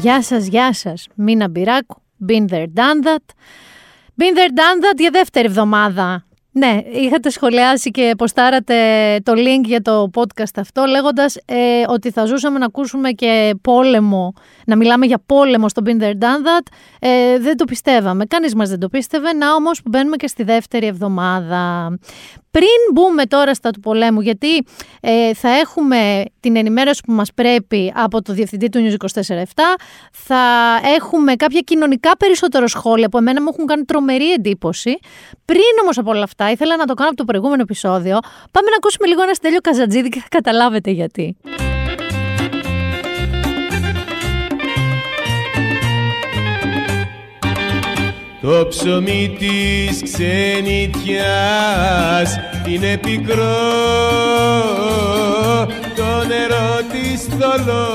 Γεια σας, γεια σας. Μίνα Μπυράκου. Been there, done that. Been there, done that για δεύτερη εβδομάδα. Ναι, είχατε σχολιάσει και ποστάρατε το link για το podcast αυτό λέγοντας ε, ότι θα ζούσαμε να ακούσουμε και πόλεμο, να μιλάμε για πόλεμο στο Been There Done That. Ε, δεν το πιστεύαμε, κανείς μας δεν το πίστευε, να όμως που μπαίνουμε και στη δεύτερη εβδομάδα. Πριν μπούμε τώρα στα του πολέμου, γιατί ε, θα έχουμε την ενημέρωση που μας πρέπει από το Διευθυντή του News 24-7, θα έχουμε κάποια κοινωνικά περισσότερο σχόλια που εμένα μου έχουν κάνει τρομερή εντύπωση. Πριν όμως από όλα αυτά, ήθελα να το κάνω από το προηγούμενο επεισόδιο, πάμε να ακούσουμε λίγο ένα στέλιο Καζατζίδη και θα καταλάβετε γιατί. Το ψωμί της ξενιτιάς είναι πικρό. Το νερό της θολό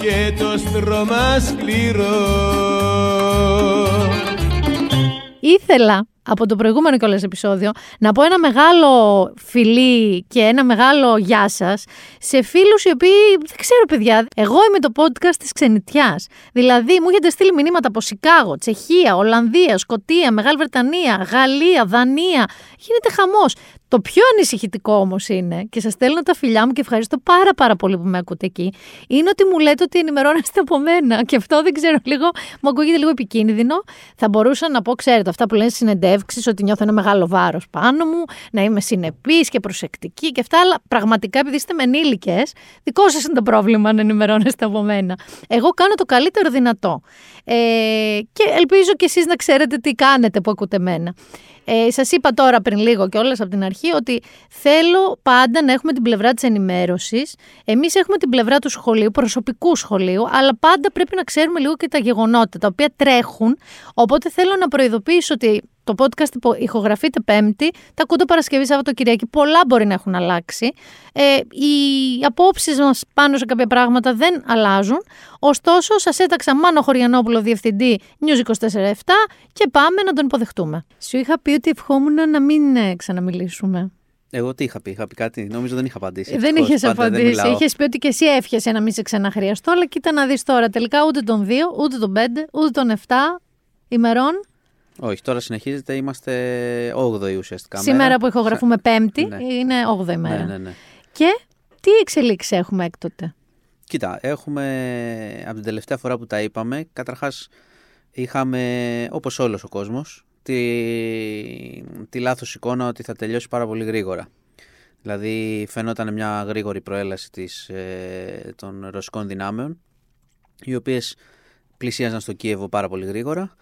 και το στρώμα σκληρό. Ήθελα από το προηγούμενο κιόλας επεισόδιο να πω ένα μεγάλο φιλί και ένα μεγάλο γεια σας σε φίλους οι οποίοι, δεν ξέρω παιδιά, εγώ είμαι το podcast της ξενιτιάς. Δηλαδή μου έχετε στείλει μηνύματα από Σικάγο, Τσεχία, Ολλανδία, Σκοτία, Μεγάλη Βρετανία, Γαλλία, Δανία. Γίνεται χαμός. Το πιο ανησυχητικό όμως είναι, και σας στέλνω τα φιλιά μου και ευχαριστώ πάρα πάρα πολύ που με ακούτε εκεί, είναι ότι μου λέτε ότι ενημερώνεστε από μένα. Και αυτό δεν ξέρω λίγο, μου ακούγεται λίγο επικίνδυνο. Θα μπορούσα να πω, ξέρετε, αυτά που λένε συνεντεύξεις, ότι νιώθω ένα μεγάλο βάρος πάνω μου, να είμαι συνεπής και προσεκτική και αυτά. Αλλά πραγματικά, επειδή είστε με ενήλικε, δικό σας είναι το πρόβλημα να ενημερώνεστε από μένα. Εγώ κάνω το καλύτερο δυνατό. Ε, και ελπίζω κι εσείς να ξέρετε τι κάνετε που ακούτε μένα. Ε, Σας είπα τώρα πριν λίγο και όλα από την αρχή ότι θέλω πάντα να έχουμε την πλευρά της ενημέρωσης. Εμείς έχουμε την πλευρά του σχολείου, προσωπικού σχολείου, αλλά πάντα πρέπει να ξέρουμε λίγο και τα γεγονότα τα οποία τρέχουν. Οπότε θέλω να προειδοποιήσω ότι το podcast ηχογραφείται Πέμπτη, τα ακούτε Παρασκευή, Σαββατοκυριακή. Πολλά μπορεί να έχουν αλλάξει. Ε, οι απόψεις μας πάνω σε κάποια πράγματα δεν αλλάζουν. Ωστόσο, σας έταξα Μάνο Χωριανόπουλο, διευθυντή News 24-7 και πάμε να τον υποδεχτούμε. Σου είχα πει ότι ευχόμουν να μην ε, ξαναμιλήσουμε. Εγώ τι είχα πει, είχα πει κάτι, νομίζω δεν είχα απαντήσει. Δεν είχες απαντήσει. Είχες πει ότι και εσύ εύχεσαι να μην σε ξαναχρειαστώ, αλλά κοίτα να δεις τώρα. Τελικά ούτε τον 2, ούτε τον 5, ούτε τον 7 ημερών όχι, τώρα συνεχίζεται, είμαστε 8η ουσιαστικά. Σήμερα μέρα. που ηχογραφούμε Πέμπτη, ναι. είναι 8η ναι, μέρα. Ναι, ναι, Και τι εξελίξεις έχουμε έκτοτε; Κοίτα, έχουμε από την τελευταία φορά που τα είπαμε, καταρχάς είχαμε όπως όλος ο κόσμος τη, τη λάθος εικόνα ότι θα τελειώσει πάρα πολύ γρήγορα. Δηλαδή φαινόταν μια γρήγορη προέλαση της, ε, των ρωσικών δυνάμεων οι οποίες πλησίαζαν στο Κίεβο πάρα πολύ γρήγορα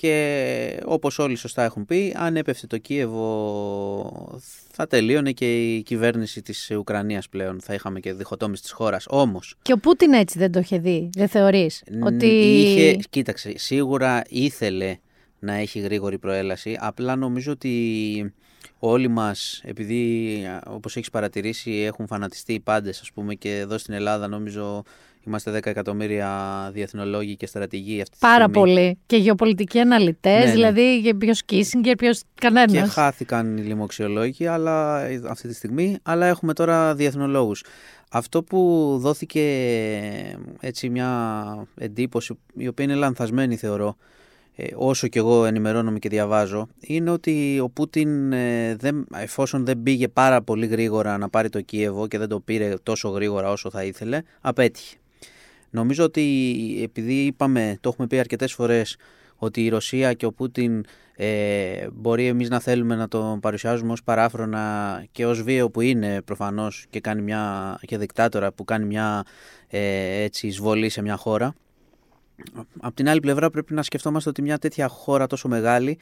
και όπως όλοι σωστά έχουν πει, αν έπεφτε το Κίεβο θα τελείωνε και η κυβέρνηση της Ουκρανίας πλέον. Θα είχαμε και διχοτόμηση της χώρας. Όμως... Και ο Πούτιν έτσι δεν το είχε δει, δεν θεωρείς ότι... Είχε, κοίταξε, σίγουρα ήθελε να έχει γρήγορη προέλαση, απλά νομίζω ότι όλοι μας, επειδή όπως έχεις παρατηρήσει έχουν φανατιστεί οι πάντες ας πούμε και εδώ στην Ελλάδα νομίζω Είμαστε 10 εκατομμύρια διεθνολόγοι και στρατηγοί αυτή τη Πάρα στιγμή. πολύ. Και γεωπολιτικοί αναλυτές, Ναι, ναι. δηλαδή ποιος Κίσιγκερ, ποιος κανένας. Και χάθηκαν οι λοιμοξιολόγοι αλλά, αυτή τη στιγμή, αλλά έχουμε τώρα διεθνολόγους. Αυτό που δόθηκε έτσι μια εντύπωση, η οποία είναι λανθασμένη θεωρώ, ε, όσο και εγώ ενημερώνομαι και διαβάζω, είναι ότι ο Πούτιν ε, δεν, εφόσον δεν πήγε πάρα πολύ γρήγορα να πάρει το Κίεβο και δεν το πήρε τόσο γρήγορα όσο θα ήθελε, απέτυχε. Νομίζω ότι επειδή είπαμε, το έχουμε πει αρκετές φορές, ότι η Ρωσία και ο Πούτιν ε, μπορεί εμείς να θέλουμε να τον παρουσιάζουμε ως παράφρονα και ως βίαιο που είναι προφανώς και, κάνει μια, και δικτάτορα που κάνει μια ε, έτσι, εισβολή σε μια χώρα. Απ' την άλλη πλευρά πρέπει να σκεφτόμαστε ότι μια τέτοια χώρα τόσο μεγάλη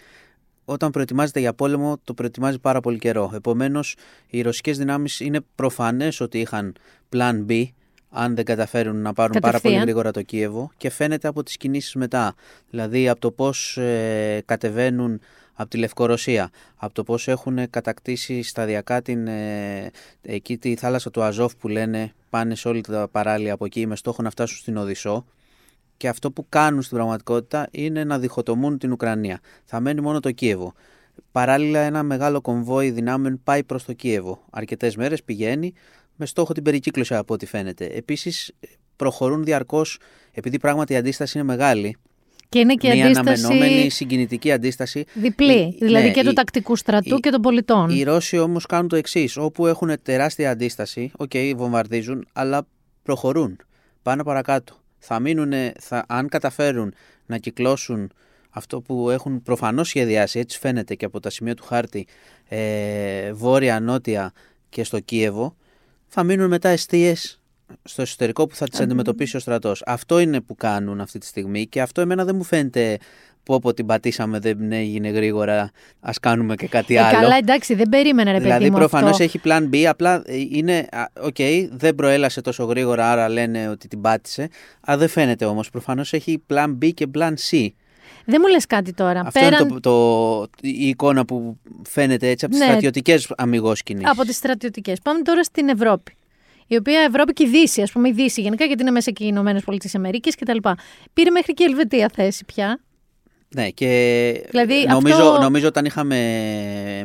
όταν προετοιμάζεται για πόλεμο το προετοιμάζει πάρα πολύ καιρό. Επομένως οι ρωσικές δυνάμεις είναι προφανές ότι είχαν plan B αν δεν καταφέρουν να πάρουν πάρα πολύ γρήγορα το Κίεβο και φαίνεται από τις κινήσεις μετά. Δηλαδή από το πώς ε, κατεβαίνουν από τη Λευκορωσία, από το πώς έχουν κατακτήσει σταδιακά την, ε, εκεί τη θάλασσα του Αζόφ που λένε πάνε σε όλη τα παράλια από εκεί με στόχο να φτάσουν στην Οδυσσό και αυτό που κάνουν στην πραγματικότητα είναι να διχοτομούν την Ουκρανία. Θα μένει μόνο το Κίεβο. Παράλληλα ένα μεγάλο κομβόι δυνάμεων πάει προς το Κίεβο. Αρκετές μέρες πηγαίνει, με στόχο την περικύκλωση από ό,τι φαίνεται. Επίσης, προχωρούν διαρκώς, επειδή πράγματι η αντίσταση είναι μεγάλη. Και είναι και μια αντίσταση αναμενόμενη συγκινητική αντίσταση. διπλή. Η- δηλαδή ναι, και του η- τακτικού στρατού η- και των πολιτών. Οι Ρώσοι όμως κάνουν το εξής. Όπου έχουν τεράστια αντίσταση, οκ, βομβαρδίζουν, αλλά προχωρούν. Πάνε παρακάτω. Θα μείνουν, θα, αν καταφέρουν να κυκλώσουν αυτό που έχουν προφανώς σχεδιάσει, έτσι φαίνεται και από τα σημεία του χάρτη, ε, βόρεια, νότια και στο Κίεβο, θα μείνουν μετά εστίες στο εσωτερικό που θα τις αντιμετωπίσει ο στρατός. Αυτό είναι που κάνουν αυτή τη στιγμή και αυτό εμένα δεν μου φαίνεται πω πω την πατήσαμε, δεν έγινε γρήγορα, ας κάνουμε και κάτι Ε, άλλο. καλά, εντάξει, δεν περίμενα, ρε παιδί Δηλαδή μου. προφανώς αυτό. έχει plan B, απλά ε, είναι, α, οκ, δεν προέλασε τόσο γρήγορα, άρα λένε ότι την πάτησε. Α, δεν φαίνεται όμως, προφανώς έχει plan B και plan C. Δεν μου λες κάτι τώρα. Αυτό Πέραν είναι το, το, η εικόνα που φαίνεται έτσι από τις Ναι. στρατιωτικές αμυγός κινήσεις. από τις στρατιωτικές. Πάμε τώρα στην Ευρώπη. Η οποία Ευρώπη και η Δύση, ας πούμε, η Δύση γενικά, γιατί είναι μέσα και οι Ηνωμένες Πολιτείες Αμερικής κτλ. Πήρε μέχρι και η Ελβετία θέση πια. Ναι, και Δηλαδή, νομίζω, αυτό- νομίζω όταν είχαμε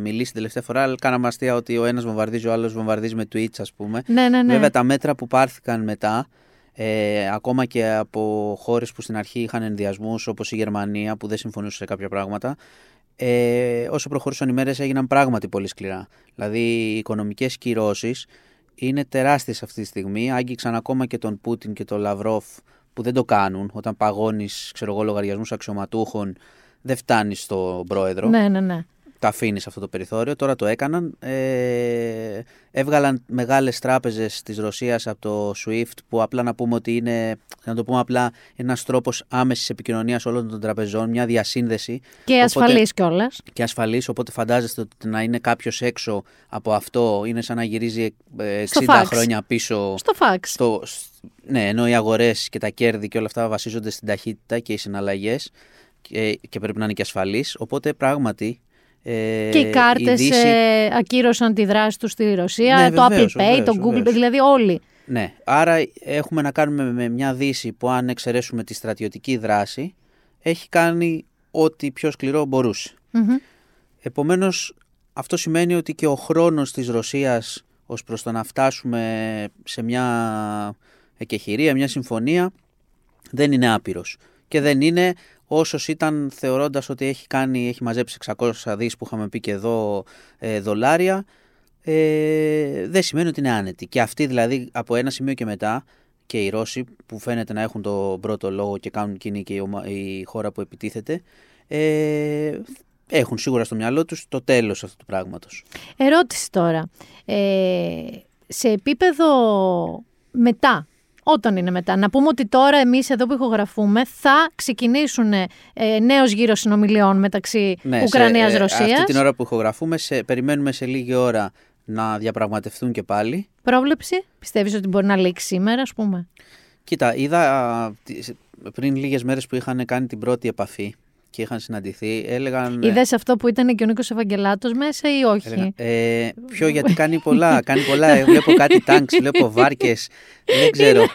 μιλήσει την τελευταία φορά, κάναμε αστεία ότι ο ένας βομβαρδίζει, ο άλλος βομβαρδίζει με tweets, ας πούμε. Ναι, ναι, ναι. Βέβαια τα μέτρα που πάρθηκαν μετά, ε, ακόμα και από χώρες που στην αρχή είχαν ενδιασμούς, όπως η Γερμανία που δεν συμφωνούσε σε κάποια πράγματα, ε, όσο προχωρούσαν οι μέρες έγιναν πράγματι πολύ σκληρά. Δηλαδή οι οικονομικές κυρώσεις είναι τεράστιες αυτή τη στιγμή. Άγγιξαν ακόμα και τον Πούτιν και τον Λαυρόφ που δεν το κάνουν. Όταν παγώνεις, ξέρω εγώ, λογαριασμούς αξιωματούχων, δεν φτάνεις στον πρόεδρο ναι, ναι, ναι. Τα αφήνεις αυτό το περιθώριο. Τώρα το έκαναν. Ε, έβγαλαν μεγάλες τράπεζες της Ρωσίας από το SWIFT που απλά να πούμε ότι είναι, να το πούμε απλά, ένας τρόπος άμεσης επικοινωνίας όλων των τραπεζών, μια διασύνδεση Και Οπότε- ασφαλής κιόλας. και ασφαλής, οπότε φαντάζεστε ότι να είναι κάποιος έξω από αυτό είναι σαν να γυρίζει ε, 60 Στο φαξ. χρόνια πίσω. Στο φαξ. Στο, σ- ναι, ενώ οι αγορές και τα κέρδη και όλα αυτά βασίζονται στην ταχύτητα και οι συναλλαγές και, και πρέπει να είναι και ασφαλείς. Οπότε πράγματι ε, Και οι κάρτες η Δύση- ακύρωσαν τη δράση τους στη Ρωσία. Ναι, το βεβαίως, Apple Pay, βεβαίως, το Google Pay, βεβαίως. δηλαδή όλοι. Ναι, άρα έχουμε να κάνουμε με μια Δύση που αν εξαιρέσουμε τη στρατιωτική δράση έχει κάνει ό,τι πιο σκληρό μπορούσε. Μμμ. Επομένως αυτό σημαίνει ότι και ο χρόνος της Ρωσίας ως προς το να φτάσουμε σε μια εκεχηρία, μια συμφωνία δεν είναι άπειρος. Και δεν είναι όσος ήταν θεωρώντας ότι έχει, κάνει, έχει μαζέψει 600 δις που είχαμε πει και εδώ ε, δολάρια ε, δεν σημαίνει ότι είναι άνετη. Και αυτοί δηλαδή από ένα σημείο και μετά και οι Ρώσοι που φαίνεται να έχουν τον πρώτο λόγο και κάνουν και είναι και η, ομα- η χώρα που επιτίθεται ε, έχουν σίγουρα στο μυαλό τους το τέλος αυτού του πράγματος. Ερώτηση τώρα. Ε, σε επίπεδο μετά, όταν είναι μετά, να πούμε ότι τώρα εμείς εδώ που ηχογραφούμε θα ξεκινήσουν ε, νέος γύρος συνομιλιών μεταξύ Ναι, Ουκρανίας-Ρωσίας. αυτή την ώρα που ηχογραφούμε σε, περιμένουμε σε λίγη ώρα να διαπραγματευτούν και πάλι. Πρόβλεψη, πιστεύεις ότι μπορεί να λήξει σήμερα, ας πούμε; Κοίτα, είδα α, τι- πριν λίγες μέρες που είχαν κάνει την πρώτη επαφή και είχαν συναντηθεί, έλεγαν... Είδες αυτό που ήταν και ο Νίκος Ευαγγελάτος μέσα ή όχι; έλεγαν, ε, ποιο γιατί κάνει πολλά, κάνει πολλά. Ε, βλέπω κάτι τάγκς, βλέπω βάρκες, δεν ξέρω.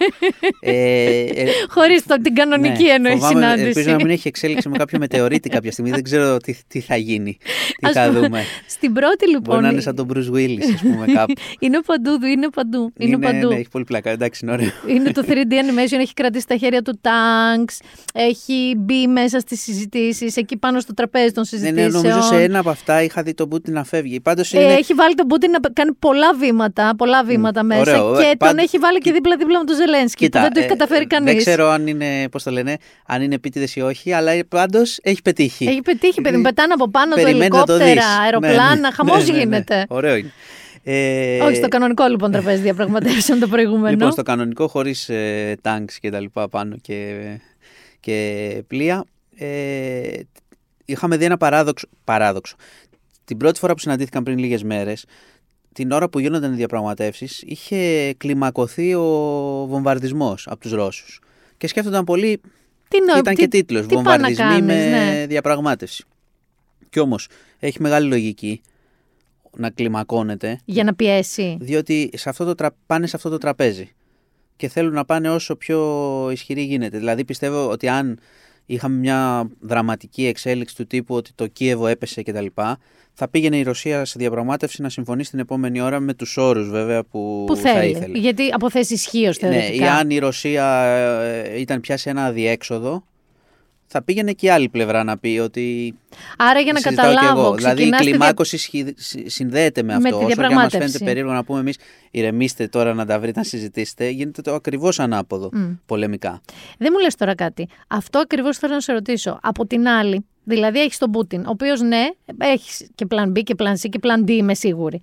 ε, ε, Χωρίς το, την κανονική ναι, εννοεί φοβάμαι, συνάντηση. Ελπίζω να μην έχει εξέλιξη με κάποιο μετεωρίτη κάποια στιγμή. Δεν ξέρω τι, τι θα γίνει. Τι Ας θα πούμε, δούμε. Στην πρώτη λοιπόν. Μπορεί να είναι σαν τον Bruce Willis, ας πούμε, κάπου. είναι παντού, είναι παντού. Είναι, παντού. ναι, έχει πολύ πλάκα. Εντάξει, είναι ωραίο. Είναι το 3D animation, έχει κρατήσει τα χέρια του Tanks, έχει μπει μέσα στις συζητήσεις, εκεί πάνω στο τραπέζι των Ναι, συζητήσεων. ναι, νομίζω σε ένα από αυτά είχα δει τον Πούτιν να φεύγει. Πάντως Ε, είναι... Έχει βάλει τον Πούτιν να κάνει πολλά βήματα, πολλά βήματα μέσα ωραίο. και Ε, τον πάντ- έχει βάλει και δίπλα-δίπλα με τον Ζελένσκι που δεν το έχει ε, καταφέρει κανείς. Δεν ξέρω αν είναι, πώς το λένε, αν είναι επίτηδες ή όχι, αλλά πάντως έχει πετύχει. Έχει πετύχει, παιδί μου, πετάνε από πάνω του Περιμένει να το ελικόπτερα, δεις. αεροπλάνα, Ναι, ναι. χαμός Ναι, ναι, ναι. γίνεται. Ωραίο είναι. Ε, Όχι στο κανονικό λοιπόν τραπέζι διαπραγματεύσεων το προηγούμενο. Λοιπόν, στο κανονικό χωρίς ε, τάγκς και τα λοιπά πάνω και, και πλοία. Ε, είχαμε δει ένα παράδοξο, παράδοξο. Την πρώτη φορά που συναντήθηκαν πριν λίγες μέρες, την ώρα που γίνονταν οι διαπραγματεύσεις, είχε κλιμακωθεί ο βομβαρδισμός από τους Ρώσους. Και σκέφτονταν πολύ, Τι νο- ήταν τι- και τίτλος, τι πάει να βομβαρδισμοί κάνεις, με ναι. διαπραγμάτευση. Κι όμως, έχει μεγάλη λογική να κλιμακώνεται Για να πιέσει. διότι σε αυτό το τρα... πάνε σε αυτό το τραπέζι και θέλουν να πάνε όσο πιο ισχυροί γίνεται. Δηλαδή πιστεύω ότι αν είχαμε μια δραματική εξέλιξη του τύπου ότι το Κίεβο έπεσε κτλ. Θα πήγαινε η Ρωσία σε διαπραγμάτευση να συμφωνήσει την επόμενη ώρα με τους όρους βέβαια που, Που θα θέλει. ήθελε. Γιατί από θέση ισχύως Ναι, θεωρητικά. ή αν η Ρωσία ε, ήταν πια σε ένα αδιέξοδο, θα πήγαινε και η άλλη πλευρά να πει ότι. Άρα για να συζητάω κι καταλάβω, εγώ. Δηλαδή η ξεκινάς τη δια- κλιμάκωση σχη- συ- συνδέεται με Με αυτό. τη Όσο και αν μα διαπραγμάτευση. φαίνεται περίεργο να πούμε εμείς, ηρεμήστε τώρα να τα βρείτε, να συζητήσετε, γίνεται το ακριβώς ανάποδο πολεμικά. Δεν μου λες τώρα κάτι. Αυτό ακριβώς θέλω να σε ρωτήσω. Από την άλλη, δηλαδή έχεις τον Πούτιν, ο οποίος ναι, έχεις και πλαν B και πλαν C και πλαν D είμαι σίγουρη.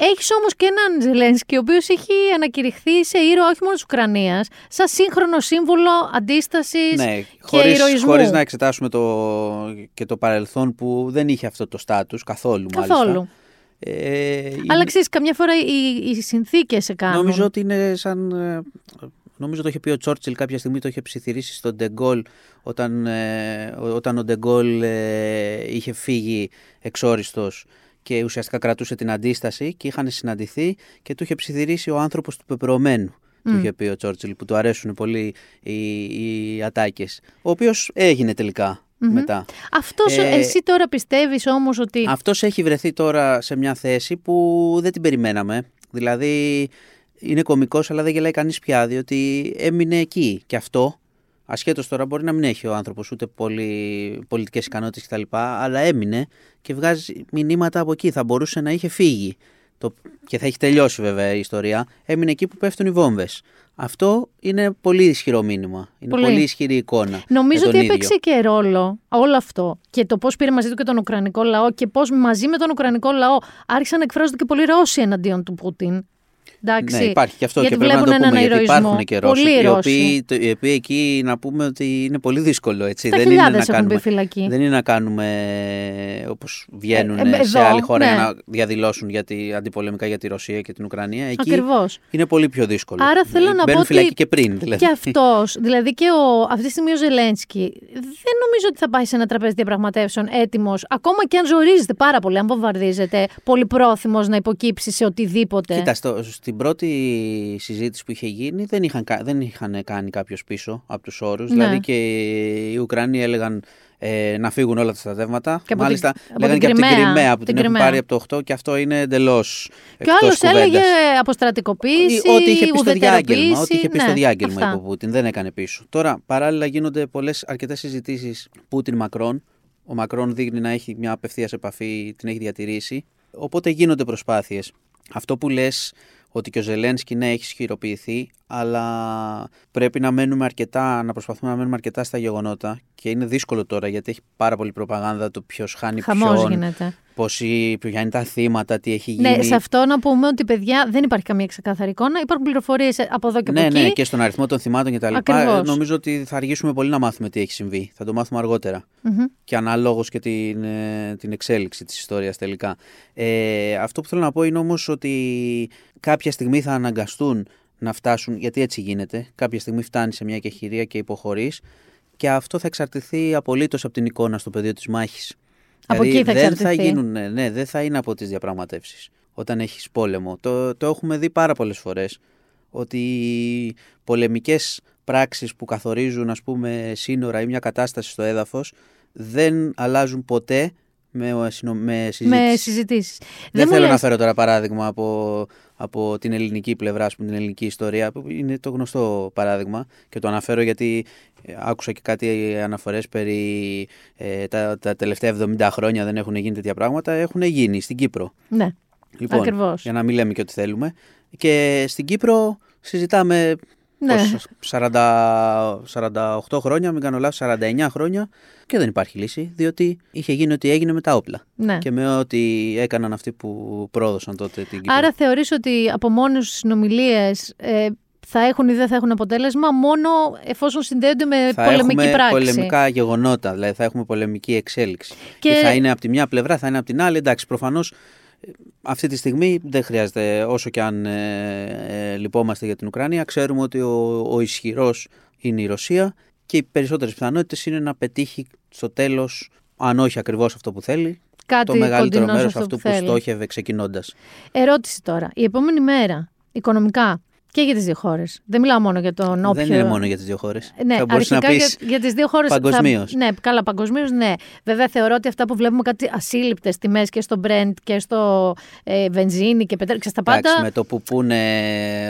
Έχεις όμως και έναν Ζελένσκι, ο οποίος έχει ανακηρυχθεί σε ήρωα όχι μόνο της Ουκρανίας, σαν σύγχρονο σύμβολο αντίστασης Ναι, και χωρίς, ηρωισμού. χωρίς να εξετάσουμε το, και το παρελθόν που δεν είχε αυτό το στάτους καθόλου, Καθόλου. μάλιστα. Ε, είναι- Αλλά ξέρεις, καμιά φορά οι, οι συνθήκες σε κάνουν. Νομίζω ότι είναι σαν. ε, Νομίζω το είχε πει ο Τσόρτσιλ κάποια στιγμή, το είχε ψιθυρίσει στον Ντεγκόλ όταν, ε, όταν ο Ντεγκόλ ε, είχε φύγει εξόριστος και ουσιαστικά κρατούσε την αντίσταση και είχαν συναντηθεί και του είχε ψιθυρίσει ο άνθρωπος του πεπρωμένου. Του είχε πει ο Τσόρτσιλ που του αρέσουν πολύ οι, οι ατάκες. Ο οποίος έγινε τελικά μετά. Αυτός, Ε, εσύ τώρα πιστεύεις όμως ότι... Αυτός έχει βρεθεί τώρα σε μια θέση που δεν την περιμέναμε. Δηλαδή είναι κωμικός αλλά δεν γελάει κανείς πια διότι έμεινε εκεί. Και αυτό, ασχέτως τώρα μπορεί να μην έχει ο άνθρωπος ούτε πολύ πολιτικές ικανότητες κτλ. Αλλά έμεινε και βγάζει μηνύματα από εκεί. Θα μπορούσε να είχε φύγει. Το... Και θα έχει τελειώσει βέβαια η ιστορία. Έμεινε εκεί που πέφτουν οι βόμβες. Αυτό είναι πολύ ισχυρό μήνυμα. Είναι Πολύ. πολύ, ισχυρή εικόνα. Νομίζω για τον ότι ίδιο. έπαιξε και ρόλο όλο αυτό και το πώς πήρε μαζί του και τον Ουκρανικό λαό και πώς μαζί με τον Ουκρανικό λαό άρχισαν να εκφράζονται και πολλοί Ρώσοι εναντίον του Πούτιν. Εντάξει. Ναι, υπάρχει και αυτό γιατί και πρέπει να το βλέπουν πούμε. έναν Γιατί ηρωισμό. υπάρχουν και Ρώσοι, Πολλοί οι Ρώσοι. οποίοι, το- οι οποίοι εκεί να πούμε ότι είναι πολύ δύσκολο. Έτσι. Στα δεν, είναι να χιλιάδες έχουν κάνουμε, μπει φυλακή. δεν είναι να κάνουμε όπως βγαίνουν Ε, ε, σε εδώ, άλλη χώρα ναι. για να διαδηλώσουν για τη, αντιπολεμικά για τη Ρωσία και την Ουκρανία. Εκεί Ακριβώς. είναι πολύ πιο δύσκολο. Άρα θέλω να Μπαίνουν πω φυλακή ότι και πριν. Δηλαδή. Και αυτός, δηλαδή και ο, αυτή τη στιγμή ο Ζελένσκι, δεν νομίζω ότι θα πάει σε ένα τραπέζι διαπραγματεύσεων έτοιμος, ακόμα και αν ζορίζεται πάρα πολύ, αν βομβαρδίζεται, πολύ πρόθυμο να υποκύψει σε οτιδήποτε. Κοίτα, στο, στην πρώτη συζήτηση που είχε γίνει δεν είχαν, κα- δεν είχαν κάνει κάποιος πίσω από τους όρους. Ναι. Δηλαδή και οι Ουκρανοί έλεγαν ε, να φύγουν όλα τα στρατεύματα. Και από Μάλιστα, την- από λέγανε την και από την Κριμαία, Κρυμαία που την την, έχουν Κριμαία. πάρει από το 8 και αυτό είναι εντελώς. Και ο άλλος έλεγε αποστρατικοποίηση, Ό,τι είχε πει στο διάγγελμα. ουδετεροποίηση. Ό,τι είχε πει ναι, στο διάγγελμα αυτά. είπε ο Πούτιν. Δεν έκανε πίσω. Τώρα, παράλληλα γίνονται πολλές αρκετές συζητήσεις Πούτιν-Μακρόν. Ο Μακρόν δείχνει να έχει μια απευθείας επαφή, την έχει διατηρήσει. Οπότε γίνονται προσπάθειες. Αυτό που λες ότι και ο Ζελένσκι ναι έχει ισχυροποιηθεί, αλλά πρέπει να μένουμε αρκετά, να προσπαθούμε να μένουμε αρκετά στα γεγονότα. Και είναι δύσκολο τώρα γιατί έχει πάρα πολύ προπαγάνδα το ποιος χάνει Χαμός ποιον, γίνεται. πόσοι, ποια είναι τα θύματα, τι έχει γίνει. Ναι, σε αυτό να πούμε ότι παιδιά δεν υπάρχει καμία ξεκάθαρη εικόνα. Υπάρχουν πληροφορίες από εδώ και ναι, από εκεί. ναι, και στον αριθμό των θυμάτων και τα λοιπά. Ακριβώς. Ε, Νομίζω ότι θα αργήσουμε πολύ να μάθουμε τι έχει συμβεί. Θα το μάθουμε αργότερα. Μμμ. Και ανάλογο και την, ε, την εξέλιξη της ιστορίας τελικά. Ε, αυτό που θέλω να πω είναι όμως ότι κάποια στιγμή θα αναγκαστούν να φτάσουν, γιατί έτσι γίνεται. Κάποια στιγμή φτάνει σε μια κεχηρία και υποχωρείς. Και αυτό θα εξαρτηθεί απολύτως από την εικόνα στο πεδίο της μάχης. Από εκεί θα δεν θα εξαρτηθεί. γίνουν, ναι, ναι, δεν θα είναι από τις διαπραγματεύσεις. Όταν έχεις πόλεμο. Το, το έχουμε δει πάρα πολλές φορές ότι οι πολεμικές πράξεις που καθορίζουν ας πούμε σύνορα ή μια κατάσταση στο έδαφος δεν αλλάζουν ποτέ με, συνο- με συζήτηση. Με συζητήσεις. Δεν, θέλω να φέρω τώρα παράδειγμα από, από την ελληνική πλευρά, ας πούμε, την ελληνική ιστορία, που είναι το γνωστό παράδειγμα και το αναφέρω γιατί ε, άκουσα και κάτι αναφορές περί ε, τα, τα τελευταία 70 χρόνια δεν έχουν γίνει τέτοια πράγματα, έχουν γίνει στην Κύπρο. Ναι. Λοιπόν, Ακριβώς. για να μην λέμε και ό,τι θέλουμε. Και στην Κύπρο συζητάμε Ναι. πόσος, 40, 48 χρόνια, μην κάνω λάθος, 49 χρόνια και δεν υπάρχει λύση, διότι είχε γίνει ό,τι έγινε με τα όπλα. ναι. Και με ό,τι έκαναν αυτοί που πρόδωσαν τότε την Κύπρο. Άρα θεωρείς ότι από μόνες τους συνομιλίες ε, θα έχουν ή δεν θα έχουν αποτέλεσμα μόνο εφόσον συνδέονται με θα πολεμική έχουμε πράξη; πολεμικά γεγονότα, δηλαδή θα έχουμε πολεμική εξέλιξη. Και- Και... θα είναι από τη μια πλευρά, θα είναι από την άλλη. Εντάξει, προφανώς αυτή τη στιγμή δεν χρειάζεται, όσο και αν ε, ε, λυπόμαστε για την Ουκρανία, ξέρουμε ότι ο, ο ισχυρός είναι η Ρωσία και οι περισσότερες πιθανότητες είναι να πετύχει στο τέλος, αν όχι ακριβώς αυτό που θέλει, Κάτι το μεγαλύτερο κοντινό σε μέρος αυτό αυτού που που, θέλει. στόχευε ξεκινώντας. Ερώτηση τώρα. Η επόμενη μέρα, οικονομικά, Και για τις δύο χώρες. Δεν μιλάω μόνο για τον όποιο. Δεν είναι μόνο για τις δύο χώρες. Ναι, θα μπορούσες αρχικά να πεις για, για τις δύο χώρες. παγκοσμίως. Ναι, καλά, παγκοσμίως, ναι. Βέβαια, θεωρώ ότι αυτά που βλέπουμε κάτι ασύλληπτες τιμές και στο Brent και στο ε, βενζίνη και πετρέλαιο. Ξέρεις, τα πάντα. Εντάξει, με το που πούνε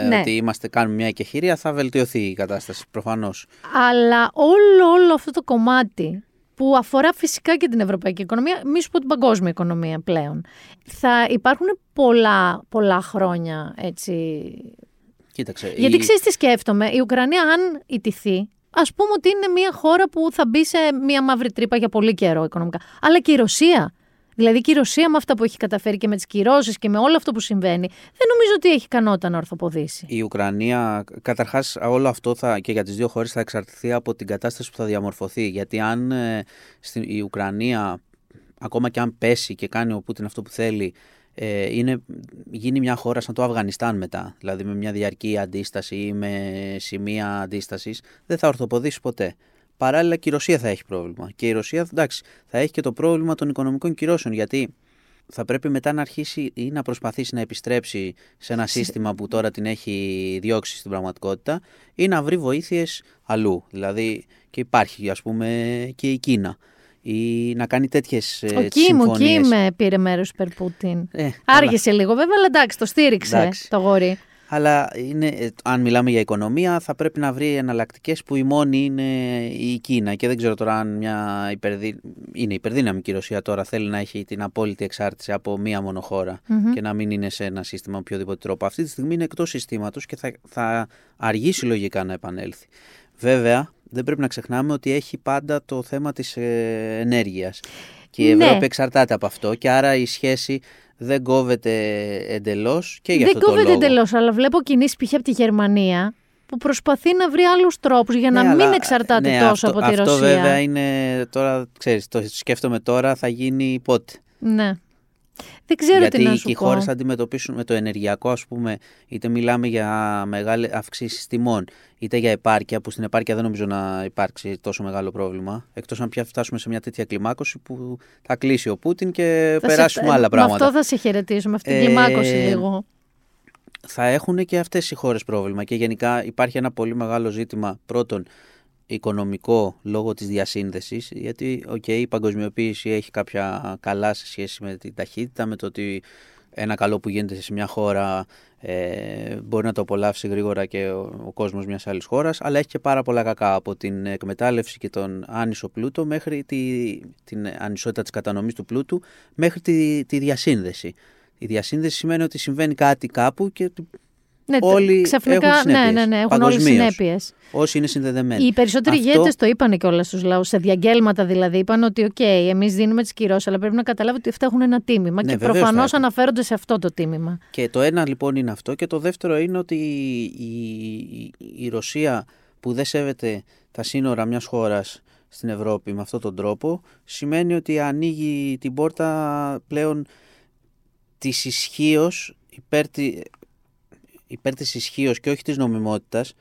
Ναι. ότι είμαστε, κάνουμε μια εκεχηρία θα βελτιωθεί η κατάσταση προφανώς. Αλλά όλο, όλο αυτό το κομμάτι που αφορά φυσικά και την ευρωπαϊκή οικονομία, μη σου πω την παγκόσμια οικονομία πλέον. Θα υπάρχουν πολλά, πολλά χρόνια έτσι. Κοίταξε. Γιατί η- ξέρεις τι σκέφτομαι, η Ουκρανία αν ιτηθεί, ας πούμε ότι είναι μια χώρα που θα μπει σε μια μαύρη τρύπα για πολύ καιρό οικονομικά. Αλλά και η Ρωσία. Δηλαδή και η Ρωσία με αυτά που έχει καταφέρει και με τις κυρώσεις και με όλο αυτό που συμβαίνει, δεν νομίζω ότι έχει ικανότητα να ορθοποδήσει. Η Ουκρανία, καταρχάς όλο αυτό θα, και για τις δύο χώρες θα εξαρτηθεί από την κατάσταση που θα διαμορφωθεί. Γιατί αν ε, στην, η Ουκρανία, ακόμα και αν πέσει και κάνει ο Πούτιν αυτό που θέλει, ε, είναι, γίνει μια χώρα σαν το Αφγανιστάν μετά. Δηλαδή με μια διαρκή αντίσταση ή με σημεία αντίστασης, δεν θα ορθοποδήσει ποτέ. Παράλληλα και η Ρωσία θα έχει πρόβλημα. Και η Ρωσία, εντάξει, θα έχει και το πρόβλημα των οικονομικών κυρώσεων. Γιατί θα πρέπει μετά να αρχίσει ή να προσπαθήσει να επιστρέψει σε ένα σύστημα που τώρα την έχει διώξει στην πραγματικότητα ή να βρει βοήθειες αλλού. Δηλαδή και υπάρχει ας πούμε και η Κίνα ή να κάνει τέτοιες Ο ε, Κίμ, ο συμφωνίες. Κίμ πήρε μέρος υπέρ Πούτιν. Ε, Άργησε λίγο βέβαια, αλλά εντάξει, το στήριξε Εντάξει. το γόρι. Αλλά είναι, ε, αν μιλάμε για οικονομία, θα πρέπει να βρει εναλλακτικές που η μόνη είναι η Κίνα. Και δεν ξέρω τώρα αν μια υπερδύ... είναι υπερδύναμη και η Ρωσία τώρα θέλει να έχει την απόλυτη εξάρτηση από μία μόνο χώρα Μμμ. και να μην είναι σε ένα σύστημα με οποιοδήποτε τρόπο. Αυτή τη στιγμή είναι εκτός συστήματος και θα, θα αργήσει λογικά να επανέλθει. Βέβαια, δεν πρέπει να ξεχνάμε ότι έχει πάντα το θέμα της ε, ενέργειας. Και η Ναι. Ευρώπη εξαρτάται από αυτό και άρα η σχέση δεν κόβεται εντελώς και γι' αυτό Δεν το κόβεται λόγο. εντελώς, αλλά βλέπω κινήσεις π.χ. από τη Γερμανία που προσπαθεί να βρει άλλους τρόπους για να Ναι, μην αλλά- εξαρτάται ναι, τόσο αυτό, από τη αυτό Ρωσία. βέβαια είναι τώρα, ξέρεις, το σκέφτομαι τώρα θα γίνει πότε. Ναι. Δεν ξέρω Γιατί τι να και σου οι πω. χώρες θα αντιμετωπίσουν με το ενεργειακό, ας πούμε, είτε μιλάμε για μεγάλη αυξήσεις τιμών, είτε για επάρκεια, που στην επάρκεια δεν νομίζω να υπάρξει τόσο μεγάλο πρόβλημα. Εκτός αν πια φτάσουμε σε μια τέτοια κλιμάκωση που θα κλείσει ο Πούτιν και Θα σε- περάσουμε άλλα Με πράγματα. αυτό θα σε χαιρετήσω, με αυτή την Ε, κλιμάκωση λίγο. θα έχουν και αυτές οι χώρες πρόβλημα και γενικά υπάρχει ένα πολύ μεγάλο ζήτημα πρώτον οικονομικό λόγω της διασύνδεσης γιατί οκ, η παγκοσμιοποίηση έχει κάποια καλά σε σχέση με την ταχύτητα με το ότι ένα καλό που γίνεται σε μια χώρα ε, μπορεί να το απολαύσει γρήγορα και ο, ο κόσμος μιας άλλης χώρας αλλά έχει και πάρα πολλά κακά από την εκμετάλλευση και τον άνισο πλούτο μέχρι τη, την ανισότητα της κατανομής του πλούτου μέχρι τη, τη διασύνδεση. Η διασύνδεση σημαίνει ότι συμβαίνει κάτι κάπου και Ναι, όλοι ξαφνικά, έχουν ναι, συνέπειες, ναι, ναι, έχουν όλες παγκοσμίως. συνέπειες. όσοι είναι συνδεδεμένοι. Οι περισσότεροι Αυτό- ηγέτες το είπαν και όλα στους λαούς. Σε διαγγέλματα δηλαδή. Είπαν ότι, ΟΚ, εμείς δίνουμε τις κυρώσεις, αλλά πρέπει να καταλάβετε ότι αυτά έχουν ένα τίμημα. Ναι, και βεβαίως προφανώς θα έχουν. αναφέρονται σε αυτό το τίμημα. Και το ένα λοιπόν είναι αυτό και το δεύτερο είναι ότι η, η, η Ρωσία που δεν σέβεται τα σύνορα μιας χώρας στην Ευρώπη με αυτόν τον τρόπο σημαίνει ότι ανοίγει την πόρτα πλέον της ισχύως υπέρ, τη- υπέρ της ισχύως και όχι της νομιμότητας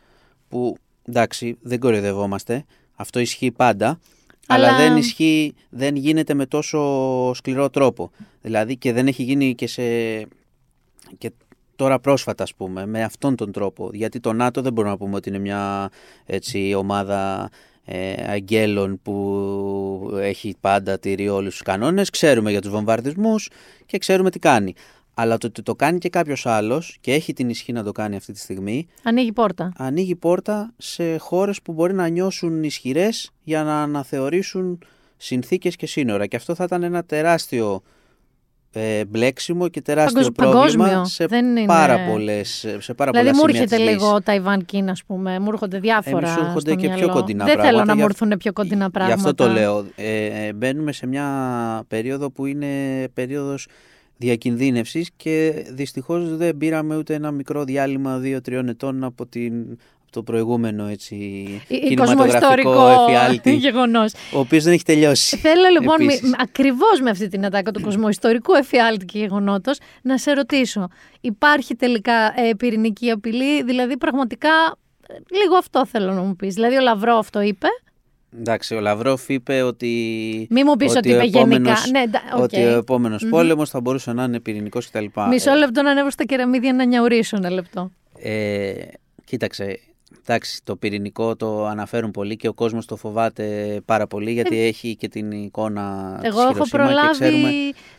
που εντάξει δεν κοροϊδευόμαστε αυτό ισχύει πάντα αλλά... Αλλά- δεν ισχύει, δεν γίνεται με τόσο σκληρό τρόπο. Δηλαδή και δεν έχει γίνει και σε και τώρα πρόσφατα ας πούμε με αυτόν τον τρόπο. Γιατί το ΝΑΤΟ δεν μπορούμε να πούμε ότι είναι μια έτσι, ομάδα ε, αγγέλων που έχει πάντα τηρεί όλους τους κανόνες. Ξέρουμε για τους βομβαρδισμούς και ξέρουμε τι κάνει αλλά το ότι το κάνει και κάποιος άλλος και έχει την ισχύ να το κάνει αυτή τη στιγμή Ανοίγει πόρτα. ανοίγει πόρτα σε χώρες που μπορεί να νιώσουν ισχυρές για να αναθεωρήσουν συνθήκες και σύνορα και αυτό θα ήταν ένα τεράστιο ε, μπλέξιμο και τεράστιο Παγκοσ- πρόβλημα παγκόσμιο. σε Δεν είναι- πάρα πολλές, σε πάρα Δηλαδή πολλά μου σημεία έρχεται της γης. λίγο Ταϊβάν, Κίνα, ας πούμε. Μου έρχονται διάφορα. Εμείς σου έρχονται στο και πιο μυαλό. κοντινά Δεν πράγματα, θέλω να γι' μου αυ- έρθουν πιο κοντινά Γι' πράγματα. αυτό το λέω. Ε, ε, μπαίνουμε σε μια περίοδο που είναι περίοδος διακινδύνευσης και δυστυχώς δεν πήραμε ούτε ένα μικρό διάλειμμα 2-3 ετών από, την, από το προηγούμενο έτσι, Ε, κινηματογραφικό εφιάλτη, γεγονός. ο οποίος δεν έχει τελειώσει. Θέλω λοιπόν Επίσης. ακριβώς με αυτή την ατάκα του κοσμοϊστορικού εφιάλτη και γεγονότος να σε ρωτήσω. Υπάρχει τελικά ε, πυρηνική απειλή, δηλαδή πραγματικά ε, λίγο αυτό θέλω να μου πεις. Δηλαδή ο Λαυρόφ το είπε. Εντάξει, ο Λαυρόφ είπε ότι. Μη μου πεις ότι ο είπε γενικά. επόμενος- Ναι, ντα- οκ. Ότι ο επόμενος πόλεμος θα μπορούσε να είναι πυρηνικός κτλ. Μισό Ε, λεπτό να ανέβω στα κεραμίδια να νιαουρίσω ένα λεπτό. Ε, κοίταξε, εντάξει, το πυρηνικό το αναφέρουν πολύ και ο κόσμος το φοβάται πάρα πολύ γιατί έχει και την εικόνα Ε, Εγώ της έχω Χειροσύμα προλάβει, και ξέρουμε...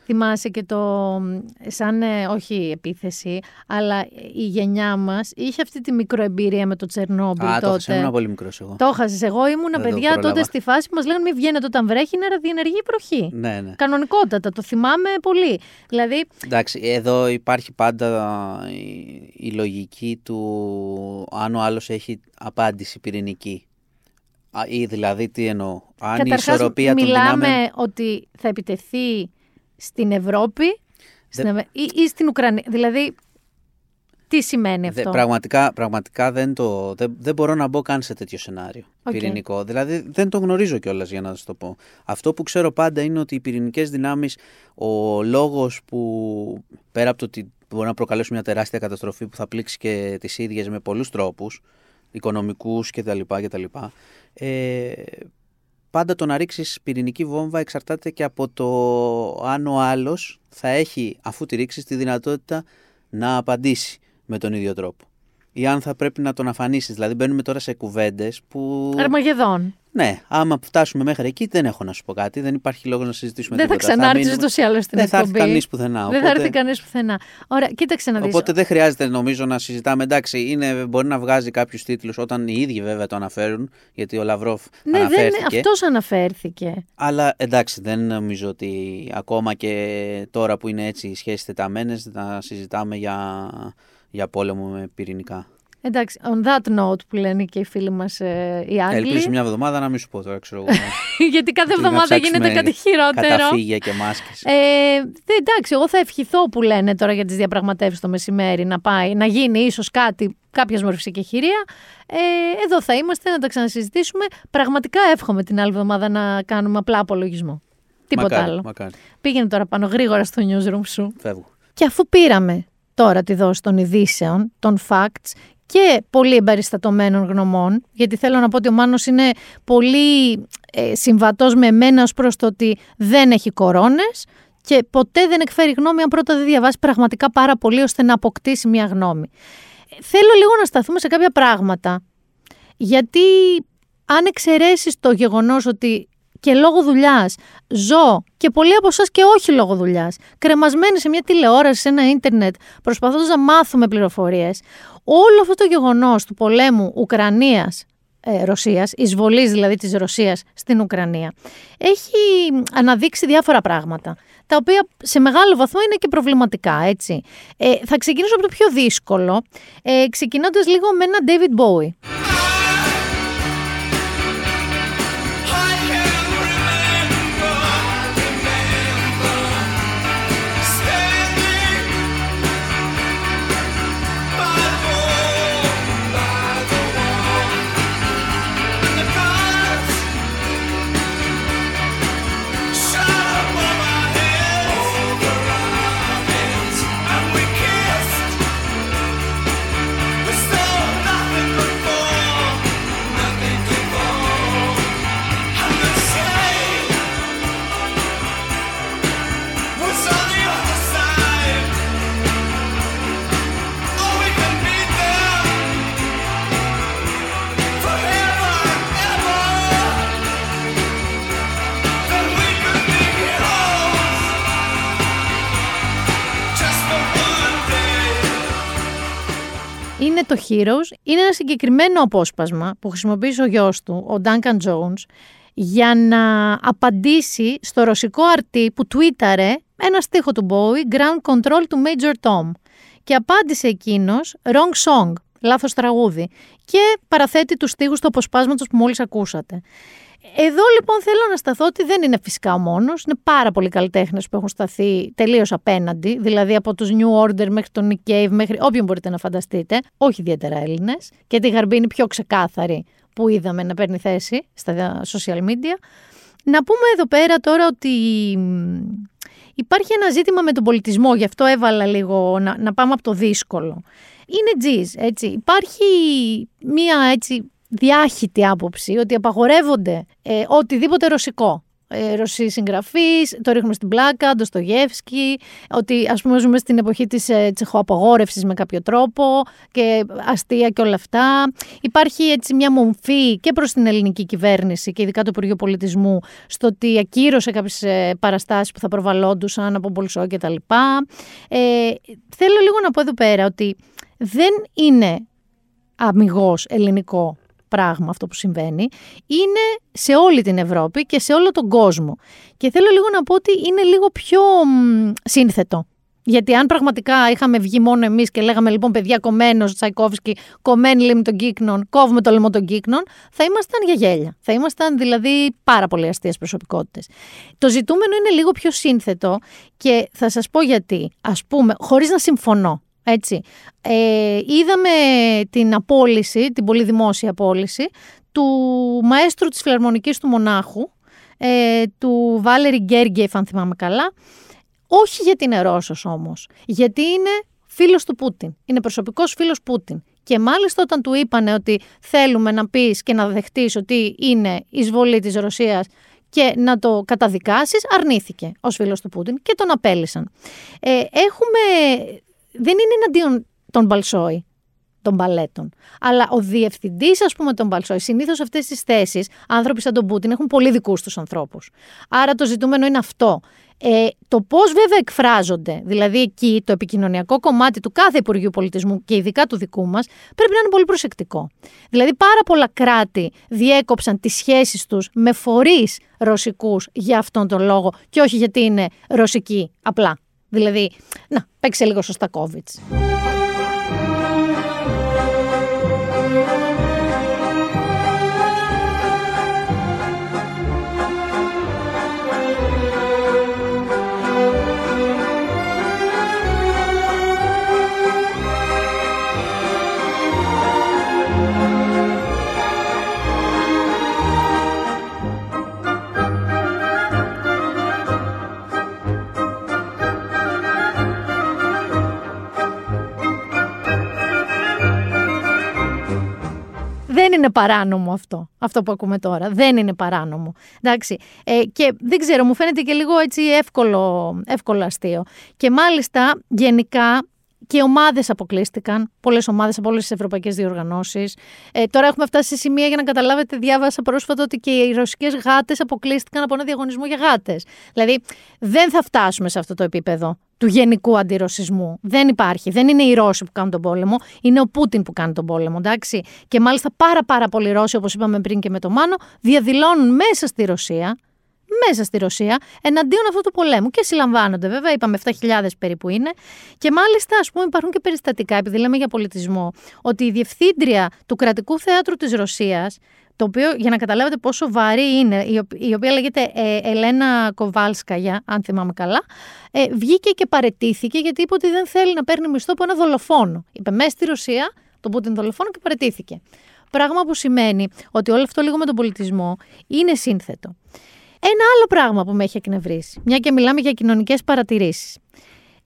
θυμάσαι και το, σαν, ε, όχι επίθεση, αλλά η γενιά μας είχε αυτή τη μικροεμπειρία με το Τσερνόμπιλ Α, το τότε. είχα, ήμουν πολύ μικρός εγώ. Το έχασες. Εγώ ήμουνα Δεν το παιδιά τότε πρόλαβα. στη φάση που μας λέγανε μην βγαίνετε όταν βρέχει, είναι ραδιενεργή βροχή. Ναι, ναι. Κανονικότατα, το θυμάμαι πολύ. Δηλαδή, Εντάξει, εδώ υπάρχει πάντα η, η λογική του αν ο άλλος έχει απάντηση πυρηνική. Α, Ή δηλαδή τι εννοώ. Αν η καταρχάς ισορροπία των μιλάμε δυνάμεων... ότι θα επιτεθεί στην Ευρώπη στην Ευε- ή, ή στην Ουκρανία. Δηλαδή, τι σημαίνει Δε- αυτό; πραγματικά, πραγματικά δεν, το, δεν, δεν μπορώ να μπω καν σε τέτοιο σενάριο Οκ. πυρηνικό. Δηλαδή δεν το γνωρίζω κιόλας για να σας το πω. Αυτό που ξέρω πάντα είναι ότι οι πυρηνικές δυνάμεις, ο λόγος που πέρα από το ότι μπορεί να προκαλέσουν μια τεράστια καταστροφή που θα πλήξει και τις ίδιες με πολλούς τρόπους, οικονομικούς κτλ. κτλ ε, πάντα το να ρίξεις πυρηνική βόμβα εξαρτάται και από το αν ο άλλος θα έχει, αφού τη ρίξεις, τη δυνατότητα να απαντήσει με τον ίδιο τρόπο. Ή αν θα πρέπει να τον αφανίσεις. Δηλαδή, μπαίνουμε τώρα σε κουβέντες που. Αρμαγεδόν. Ναι, άμα φτάσουμε μέχρι εκεί, δεν έχω να σου πω κάτι. Δεν υπάρχει λόγος να συζητήσουμε Δεν θα τίποτα. ξανάρθεις μείνουμε- ούτως ή άλλως στην Δεν θα έρθει εκπομπή. κανείς πουθενά. Δεν θα οπότε- έρθει κανείς πουθενά. Ωραία, κοίταξε να δεις. Οπότε δεν χρειάζεται νομίζω να συζητάμε. Εντάξει, είναι, μπορεί να βγάζει κάποιους τίτλους όταν οι ίδιοι βέβαια το αναφέρουν, γιατί ο Λαυρόφ Ναι, δεν, αναφέρθηκε. αυτός αναφέρθηκε. Αλλά εντάξει, δεν νομίζω ότι ακόμα και τώρα που είναι έτσι οι σχέσεις τεταμένες να συζητάμε για, για πόλεμο με πυρηνικά. Εντάξει, on that note που λένε και οι φίλοι μας ε, οι Άγγλοι. Ελπίζω μια εβδομάδα να μην σου πω τώρα, ξέρω εγώ. γιατί κάθε Να εβδομάδα ψάξουμε γίνεται κάτι χειρότερο. Καταφύγια και μάσκες. Ε, δε, εντάξει, εγώ θα ευχηθώ που λένε τώρα για τις διαπραγματεύσεις το μεσημέρι να πάει, να γίνει ίσως κάτι, κάποια μορφή και χειρία. Ε, εδώ θα είμαστε να τα ξανασυζητήσουμε. Πραγματικά εύχομαι την άλλη εβδομάδα να κάνουμε απλά απολογισμό. Τίποτα μακάρι, άλλο. Μακάρι. Πήγαινε τώρα πάνω γρήγορα στο newsroom σου. Φεύγω. Και αφού πήραμε τώρα τη δόση των ειδήσεων, των facts και πολύ εμπεριστατωμένων γνωμών, γιατί θέλω να πω ότι ο Μάνος είναι πολύ ε, συμβατός με εμένα ως προς το ότι δεν έχει κορώνες και ποτέ δεν εκφέρει γνώμη αν πρώτα δεν διαβάσει πραγματικά πάρα πολύ ώστε να αποκτήσει μια γνώμη. Ε, Θέλω λίγο να σταθούμε σε κάποια πράγματα, γιατί αν εξαιρέσεις το γεγονός ότι και λόγω δουλειάς ζω και πολλοί από εσάς και όχι λόγω δουλειάς, κρεμασμένοι σε μια τηλεόραση, σε ένα ίντερνετ, προσπαθώντας να μάθουμε πληροφορίες, όλο αυτό το γεγονός του πολέμου Ουκρανίας. Ε, Ρωσίας, εισβολής δηλαδή της Ρωσίας στην Ουκρανία, έχει αναδείξει διάφορα πράγματα, τα οποία σε μεγάλο βαθμό είναι και προβληματικά, έτσι. Ε, θα ξεκινήσω από το πιο δύσκολο, ε, ξεκινώντας λίγο με ένα David Bowie. Heroes, είναι ένα συγκεκριμένο απόσπασμα που χρησιμοποίησε ο γιος του, ο Duncan Jones, για να απαντήσει στο ρωσικό αρτί που τουίταρε ένα στίχο του Bowie, Ground Control του Major Tom. Και απάντησε εκείνος, Wrong Song, λάθος τραγούδι. Και παραθέτει τους στίχους του αποσπάσματος που μόλις ακούσατε. Εδώ λοιπόν θέλω να σταθώ ότι δεν είναι φυσικά ο μόνος, είναι πάρα πολλοί καλλιτέχνες που έχουν σταθεί τελείως απέναντι, δηλαδή από τους New Order μέχρι τον Nick Cave, μέχρι όποιον μπορείτε να φανταστείτε, όχι ιδιαίτερα Έλληνες, και τη Γαρμπή είναι πιο ξεκάθαρη που είδαμε να παίρνει θέση στα social media. Να πούμε εδώ πέρα τώρα ότι μ, υπάρχει ένα ζήτημα με τον πολιτισμό, γι' αυτό έβαλα λίγο να, να πάμε από το δύσκολο. Είναι τζιζ, έτσι. Υπάρχει μία έτσι διάχυτη άποψη ότι απαγορεύονται ε, οτιδήποτε ρωσικό. ε, Ρωσοί συγγραφείς, το ρίχνουμε στην πλάκα, Ντοστογεύσκη, ότι ας πούμε ζούμε στην εποχή της ε, τσεχοαπογόρευσης με κάποιο τρόπο και αστεία και όλα αυτά. Υπάρχει έτσι μια μομφή και προς την ελληνική κυβέρνηση και ειδικά το Υπουργείο Πολιτισμού στο ότι ακύρωσε κάποιες ε, παραστάσεις που θα προβαλλόντουσαν από Μπολσό και τα λοιπά. Ε, θέλω λίγο να πω εδώ πέρα ότι δεν είναι αμυγός ελληνικό πράγμα αυτό που συμβαίνει. Είναι σε όλη την Ευρώπη και σε όλο τον κόσμο. Και θέλω λίγο να πω ότι είναι λίγο πιο μ, σύνθετο. Γιατί αν πραγματικά είχαμε βγει μόνο εμείς και λέγαμε λοιπόν παιδιά κομμένο Τσαϊκόφσκι, κομμένη λίμνη των κύκνων, κόβουμε το λαιμό των κύκνων, θα ήμασταν για γέλια. Θα ήμασταν δηλαδή πάρα πολύ αστείες προσωπικότητες. Το ζητούμενο είναι λίγο πιο σύνθετο και θα σας πω γιατί. Α πούμε, χωρίς να συμφωνώ. Έτσι. Ε, είδαμε την απόλυση, την πολύ δημόσια απόλυση, του μαέστρου της Φιλαρμονικής του Μονάχου, ε, του Βάλερη Γκέργκεφ, αν θυμάμαι καλά, όχι γιατί είναι Ρώσος όμως, γιατί είναι φίλος του Πούτιν, είναι προσωπικός φίλος Πούτιν. Και μάλιστα όταν του είπανε ότι θέλουμε να πεις και να δεχτείς ότι είναι εισβολή της Ρωσίας και να το καταδικάσεις, αρνήθηκε ως φίλος του Πούτιν και τον απέλησαν. Ε, έχουμε, δεν είναι εναντίον των Μπαλσόη, των μπαλέτων. Αλλά ο διευθυντής, ας πούμε, των Μπαλσόη, συνήθως αυτές τις θέσεις, άνθρωποι σαν τον Πούτιν, έχουν πολύ δικούς τους ανθρώπους. Άρα το ζητούμενο είναι αυτό. Ε, το πώς βέβαια εκφράζονται, δηλαδή εκεί το επικοινωνιακό κομμάτι του κάθε Υπουργείου Πολιτισμού και ειδικά του δικού μας, πρέπει να είναι πολύ προσεκτικό. Δηλαδή, πάρα πολλά κράτη διέκοψαν τις σχέσεις τους με φορείς ρωσικούς για αυτόν τον λόγο και όχι γιατί είναι ρωσικοί απλά. Δηλαδή, να, παίξε λίγο σωστά COVID. Είναι παράνομο αυτό, αυτό που ακούμε τώρα. Δεν είναι παράνομο. Εντάξει. Ε, και δεν ξέρω, μου φαίνεται και λίγο έτσι εύκολο, εύκολο αστείο. Και μάλιστα, γενικά, και ομάδες αποκλείστηκαν. Πολλές ομάδες από όλες τις ευρωπαϊκές διοργανώσεις. Ε, τώρα έχουμε φτάσει σε σημεία για να καταλάβετε, διάβασα πρόσφατα ότι και οι ρωσικές γάτες αποκλείστηκαν από ένα διαγωνισμό για γάτες. Δηλαδή, δεν θα φτάσουμε σε αυτό το επίπεδο του γενικού αντιρωσισμού. Δεν υπάρχει. Δεν είναι οι Ρώσοι που κάνουν τον πόλεμο, είναι ο Πούτιν που κάνει τον πόλεμο, εντάξει. Και μάλιστα πάρα πάρα πολλοί Ρώσοι, όπως είπαμε πριν και με το Μάνο, διαδηλώνουν μέσα στη Ρωσία, μέσα στη Ρωσία, εναντίον αυτού του πολέμου. Και συλλαμβάνονται, βέβαια, είπαμε 7.000 περίπου είναι. Και μάλιστα, ας πούμε, υπάρχουν και περιστατικά, επειδή λέμε για πολιτισμό, ότι η διευθύντρια του κρατικού θεάτρου της Ρωσίας, το οποίο για να καταλάβετε πόσο βαρύ είναι, η οπ- η οποία λέγεται ε, Ελένα Κοβάλσκαγια, αν θυμάμαι καλά, ε, βγήκε και παρετήθηκε γιατί είπε ότι δεν θέλει να παίρνει μισθό από ένα δολοφόνο. Είπε μέσα στη Ρωσία τον Πούτιν δολοφόνο και παρετήθηκε. Πράγμα που σημαίνει ότι όλο αυτό λίγο με τον πολιτισμό είναι σύνθετο. Ένα άλλο πράγμα που με έχει εκνευρίσει, μια και μιλάμε για κοινωνικές παρατηρήσεις.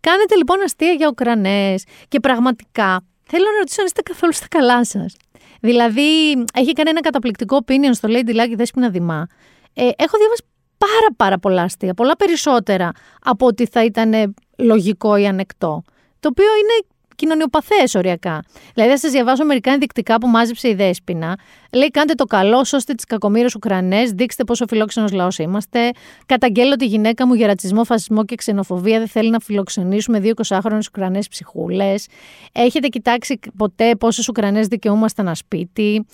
Κάνετε λοιπόν αστεία για Ουκρανές και πραγματικά θέλω να ρωτήσω αν είστε καθόλου στα καλά σας. Δηλαδή, έχει κάνει ένα καταπληκτικό opinion στο Lady Luck η Δέσποινα Δημά. Ε, έχω διαβάσει πάρα πάρα πολλά αστεία, πολλά περισσότερα από ότι θα ήταν λογικό ή ανεκτό. Το οποίο είναι κοινωνιοπαθές οριακά. Δηλαδή, θα σας διαβάσω μερικά ενδεικτικά που μάζεψε η Δέσποινα. Λέει: Κάντε το καλό, σώστε τις κακομοίρες Ουκρανές, δείξτε πόσο φιλόξενος λαός είμαστε. Καταγγέλλω τη γυναίκα μου για ρατσισμό, φασισμό και ξενοφοβία. Δεν θέλει να φιλοξενήσουμε δύο 20χρονε Ουκρανές ψυχούλες. Έχετε κοιτάξει ποτέ πόσες Ουκρανές δικαιούμαστε ένα σπίτι.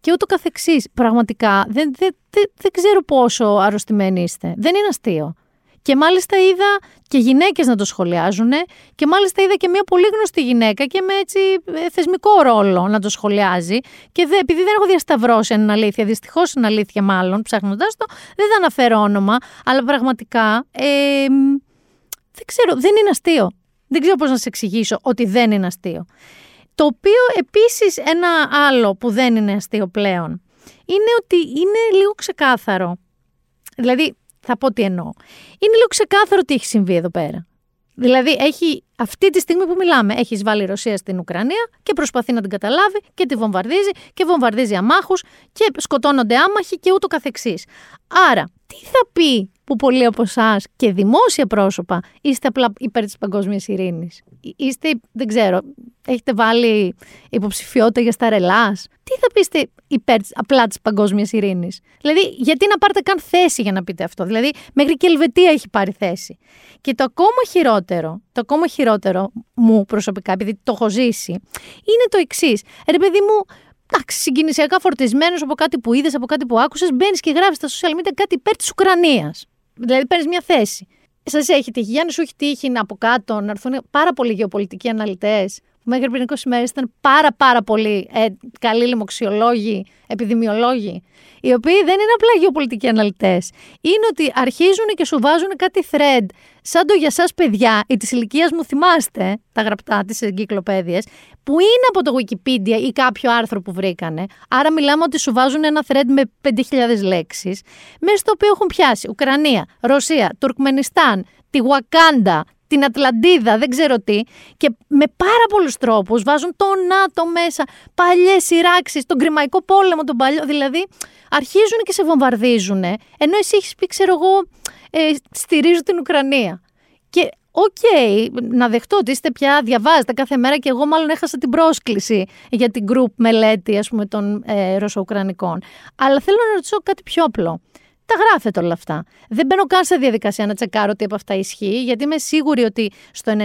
Και ούτω καθεξής. Πραγματικά δεν, δεν, δεν, δεν ξέρω πόσο αρρωστημένοι είστε. Δεν είναι αστείο. Και μάλιστα είδα και γυναίκες να το σχολιάζουν και μάλιστα είδα και μια πολύ γνωστή γυναίκα και με έτσι ε, θεσμικό ρόλο να το σχολιάζει και δε, επειδή δεν έχω διασταυρώσει αν είναι αλήθεια, δυστυχώς είναι αλήθεια μάλλον ψάχνοντας το, δεν θα αναφέρω όνομα, αλλά πραγματικά ε, μ, δεν ξέρω, δεν είναι αστείο. Δεν ξέρω πώς να σε εξηγήσω ότι δεν είναι αστείο. Το οποίο επίσης ένα άλλο που δεν είναι αστείο πλέον είναι ότι είναι λίγο ξεκάθαρο. Δηλαδή, θα πω τι εννοώ. Είναι λίγο ξεκάθαρο τι έχει συμβεί εδώ πέρα. Δηλαδή, έχει αυτή τη στιγμή που μιλάμε, έχεις βάλει η Ρωσία στην Ουκρανία και προσπαθεί να την καταλάβει και τη βομβαρδίζει και βομβαρδίζει αμάχους και σκοτώνονται άμαχοι και ούτω καθεξής. Άρα, τι θα πει που πολλοί από εσάς και δημόσια πρόσωπα είστε απλά υπέρ της παγκόσμιας ειρήνης; Είστε, δεν ξέρω, έχετε βάλει υποψηφιότητα για σταρελάς. Τι θα πείστε υπέρ της- απλά της παγκόσμιας ειρήνης; Δηλαδή, γιατί να πάρετε καν θέση για να πείτε αυτό; Δηλαδή, μέχρι και η Ελβετία έχει πάρει θέση. Και το ακόμα χειρότερο, το ακόμα χειρότερο μου προσωπικά, επειδή το έχω ζήσει, είναι το εξής. Ρε παιδί μου, εντάξει, συγκινησιακά φορτισμένος από κάτι που είδες, από κάτι που άκουσες, μπαίνεις και γράφεις στα social media κάτι υπέρ της Ουκρανίας. Δηλαδή, παίρνεις μια θέση. Σας έχει τύχει, Γιάννη, σου έχει τύχει να από κάτω να έρθουν πάρα πολλοί γεωπολιτικοί αναλυτές, που μέχρι πριν 20 μέρες ήταν πάρα πάρα πολύ ε, καλοί λοιμοξιολόγοι, επιδημιολόγοι, οι οποίοι δεν είναι απλά γεωπολιτικοί αναλυτές. Είναι ότι αρχίζουν και σου βάζουν κάτι thread, σαν το για εσά παιδιά, ή της ηλικίας μου θυμάστε τα γραπτά τη εγκυκλοπαίδειες, που είναι από το Wikipedia ή κάποιο άρθρο που βρήκανε. Άρα μιλάμε ότι σου βάζουν ένα thread με 5.000 λέξεις, μέσα στο οποίο έχουν πιάσει Ουκρανία, Ρωσία, Τουρκμενιστάν, τη Γουακάντα, την Ατλαντίδα, δεν ξέρω τι, και με πάρα πολλούς τρόπους βάζουν το ΝΑΤΟ μέσα, παλιές συρράξεις, τον κριμαϊκό πόλεμο, τον παλιό. Δηλαδή, αρχίζουν και σε βομβαρδίζουν, ενώ εσύ έχεις πει, ξέρω εγώ, ε, στηρίζω την Ουκρανία. Και οκ, να δεχτώ ότι είστε πια, διαβάζετε κάθε μέρα και εγώ μάλλον έχασα την πρόσκληση για την group μελέτη, ας πούμε, των ε, Ρωσοουκρανικών. Αλλά θέλω να ρωτήσω κάτι πιο απλό. Τα γράφετε όλα αυτά. Δεν μπαίνω καν σε διαδικασία να τσεκάρω τι από αυτά ισχύει, γιατί είμαι σίγουρη ότι στο 99%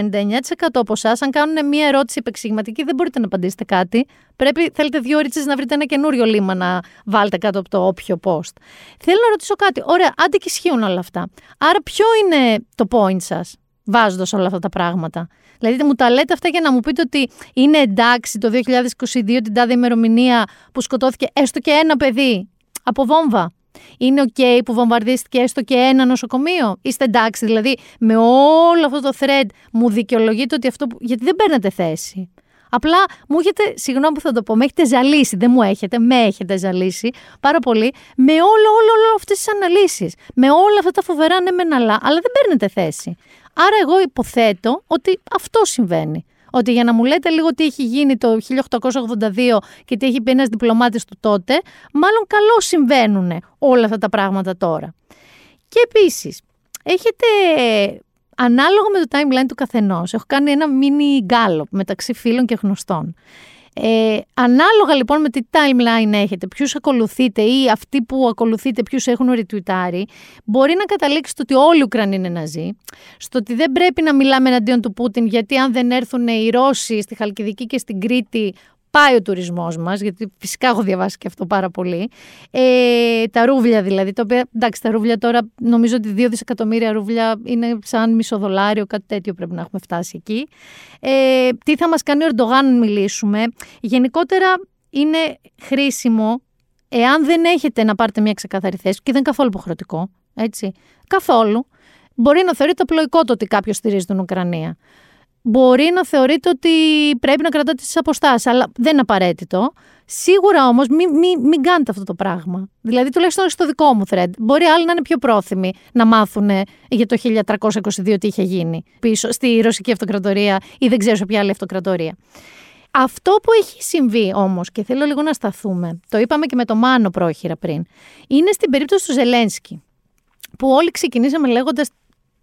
από εσάς, αν κάνουν μία ερώτηση επεξηγηματική, δεν μπορείτε να απαντήσετε κάτι. Πρέπει, θέλετε δύο ώρε να βρείτε ένα καινούριο λίμα να βάλετε κάτω από το όποιο post. Θέλω να ρωτήσω κάτι. Ωραία, άντε και ισχύουν όλα αυτά. Άρα, ποιο είναι το point σας, βάζοντας όλα αυτά τα πράγματα. Δηλαδή, μου τα λέτε αυτά για να μου πείτε ότι είναι εντάξει το 2022 την τάδε ημερομηνία που σκοτώθηκε έστω και ένα παιδί από βόμβα. Είναι οκ που βομβαρδίστηκε έστω και ένα νοσοκομείο; Είστε εντάξει, δηλαδή με όλο αυτό το thread μου δικαιολογείτε ότι αυτό. που- Γιατί δεν παίρνετε θέση. Απλά μου έχετε, συγγνώμη που θα το πω, με έχετε ζαλίσει. Δεν μου έχετε, με έχετε ζαλίσει πάρα πολύ με όλο, όλο, όλο αυτές τις αναλύσεις. Με όλα αυτά τα φοβερά ναι μεν αλλά, αλλά δεν παίρνετε θέση. Άρα εγώ υποθέτω ότι αυτό συμβαίνει. Ότι για να μου λέτε λίγο τι έχει γίνει το 1882 και τι έχει πει ένας διπλωμάτης του τότε, μάλλον καλό συμβαίνουν όλα αυτά τα πράγματα τώρα. Και επίσης, έχετε ανάλογα με το timeline του καθενός, έχω κάνει ένα mini γκάλωπ μεταξύ φίλων και γνωστών. Ε, ανάλογα λοιπόν με τι timeline έχετε, ποιους ακολουθείτε ή αυτοί που ακολουθείτε ποιους έχουν ρητουιτάρει, μπορεί να καταλήξετε ότι όλοι οι Ουκρανοί είναι ναζί, στο ότι δεν πρέπει να μιλάμε εναντίον του Πούτιν, γιατί αν δεν έρθουν οι Ρώσοι στη Χαλκιδική και στην Κρήτη, πάει ο τουρισμός μας, γιατί φυσικά έχω διαβάσει και αυτό πάρα πολύ. Ε, τα ρούβλια δηλαδή, τα οποία εντάξει, τα ρούβλια τώρα νομίζω ότι 2 δισεκατομμύρια ρούβλια είναι σαν μισό δολάριο, κάτι τέτοιο πρέπει να έχουμε φτάσει εκεί. Ε, τι θα μας κάνει ο Ερντογάν αν μιλήσουμε. Γενικότερα είναι χρήσιμο εάν δεν έχετε να πάρετε μια ξεκάθαρη θέση, και δεν είναι καθόλου υποχρεωτικό, έτσι. Καθόλου. Μπορεί να θεωρείτε απλοϊκό το ότι κάποιος στηρίζει την Ουκρανία. Μπορεί να θεωρείτε ότι πρέπει να κρατάτε τις αποστάσεις, αλλά δεν είναι απαραίτητο. Σίγουρα όμως μην, μην, μην κάνετε αυτό το πράγμα. Δηλαδή, τουλάχιστον στο δικό μου thread. Μπορεί άλλοι να είναι πιο πρόθυμοι να μάθουν για το 1322 τι είχε γίνει πίσω στη Ρωσική Αυτοκρατορία ή δεν ξέρω σε ποια άλλη αυτοκρατορία. Αυτό που έχει συμβεί όμως και θέλω λίγο να σταθούμε, το είπαμε και με το Μάνο πρόχειρα πριν, είναι στην περίπτωση του Ζελένσκι, που όλοι ξεκινήσαμε λέγοντας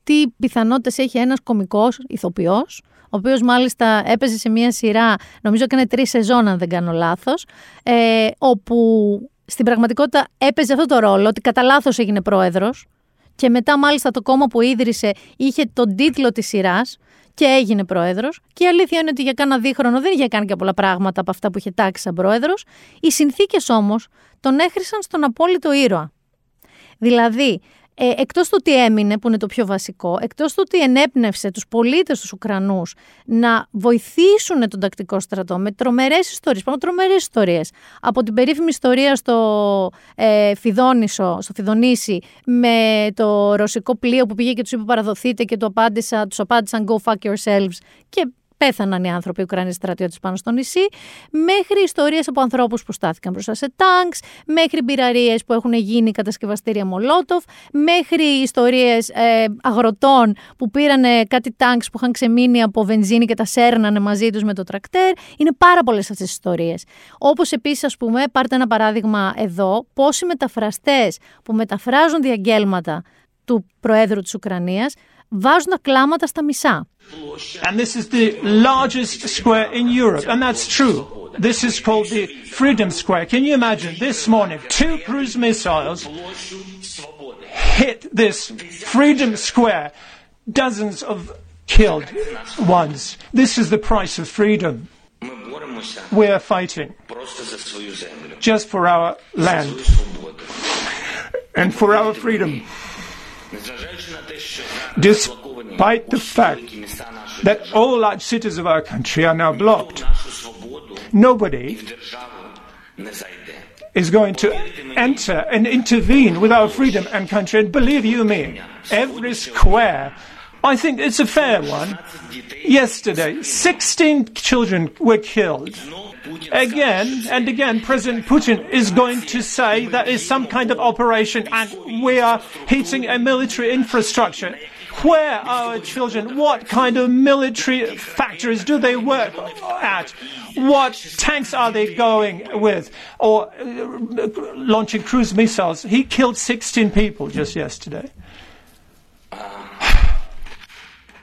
τι πιθανότητες έχει ένας κομικός ηθοποιός, ο οποίος μάλιστα έπαιζε σε μια σειρά, νομίζω έκανε τρεις σεζόν αν δεν κάνω λάθος, ε, όπου στην πραγματικότητα έπαιζε αυτό το ρόλο, ότι κατά λάθος έγινε πρόεδρος και μετά μάλιστα το κόμμα που ίδρυσε είχε τον τίτλο της σειράς και έγινε πρόεδρος και η αλήθεια είναι ότι για κάνα δίχρονο δεν είχε κάνει και πολλά πράγματα από αυτά που είχε τάξει σαν πρόεδρος. Οι συνθήκες όμως τον έχρισαν στον απόλυτο ήρωα. Δηλαδή, ε, εκτός του ότι έμεινε, που είναι το πιο βασικό, εκτός του ότι ενέπνευσε τους πολίτες τους Ουκρανούς να βοηθήσουν τον τακτικό στρατό με τρομερές ιστορίες, πάνω τρομερές ιστορίες. Από την περίφημη ιστορία στο ε, Φιδόνησο, στο Φιδονήσι, με το ρωσικό πλοίο που πήγε και τους είπε παραδοθείτε και του απάντησα, τους απάντησαν go fuck yourselves και πέθαναν οι άνθρωποι Ουκρανοί στρατιώτες πάνω στο νησί, μέχρι ιστορίες από ανθρώπους που στάθηκαν μπροστά σε τάγκς, μέχρι μπειραρίες που έχουν γίνει κατασκευαστήρια Μολότοφ, μέχρι ιστορίες ε, αγροτών που πήραν κάτι τάγκς που είχαν ξεμείνει από βενζίνη και τα σέρνανε μαζί τους με το τρακτέρ. Είναι πάρα πολλές αυτές τις ιστορίες. Όπως επίσης, ας πούμε, πάρτε ένα παράδειγμα εδώ, πόσοι μεταφραστές που μεταφράζουν διαγγέλματα του Προέδρου της Ουκρανίας βάζουν κλάματα στα μισά. And this is the largest square in Europe, and that's true. This is called the Freedom Square. Can you imagine this morning two cruise missiles hit this Freedom Square, dozens of killed ones. This is the price of freedom. We are fighting just for our land and for our freedom. Despite the fact that all large cities of our country are now blocked, nobody is going to enter and intervene with our freedom and country. And believe you me, every square I think it's a fair one. Yesterday, 16 children were killed. Again and again, President Putin is going to say that is some kind of operation and we are hitting a military infrastructure. Where are our children? What kind of military factories do they work at? What tanks are they going with? Or uh, launching cruise missiles? He killed 16 people just yesterday.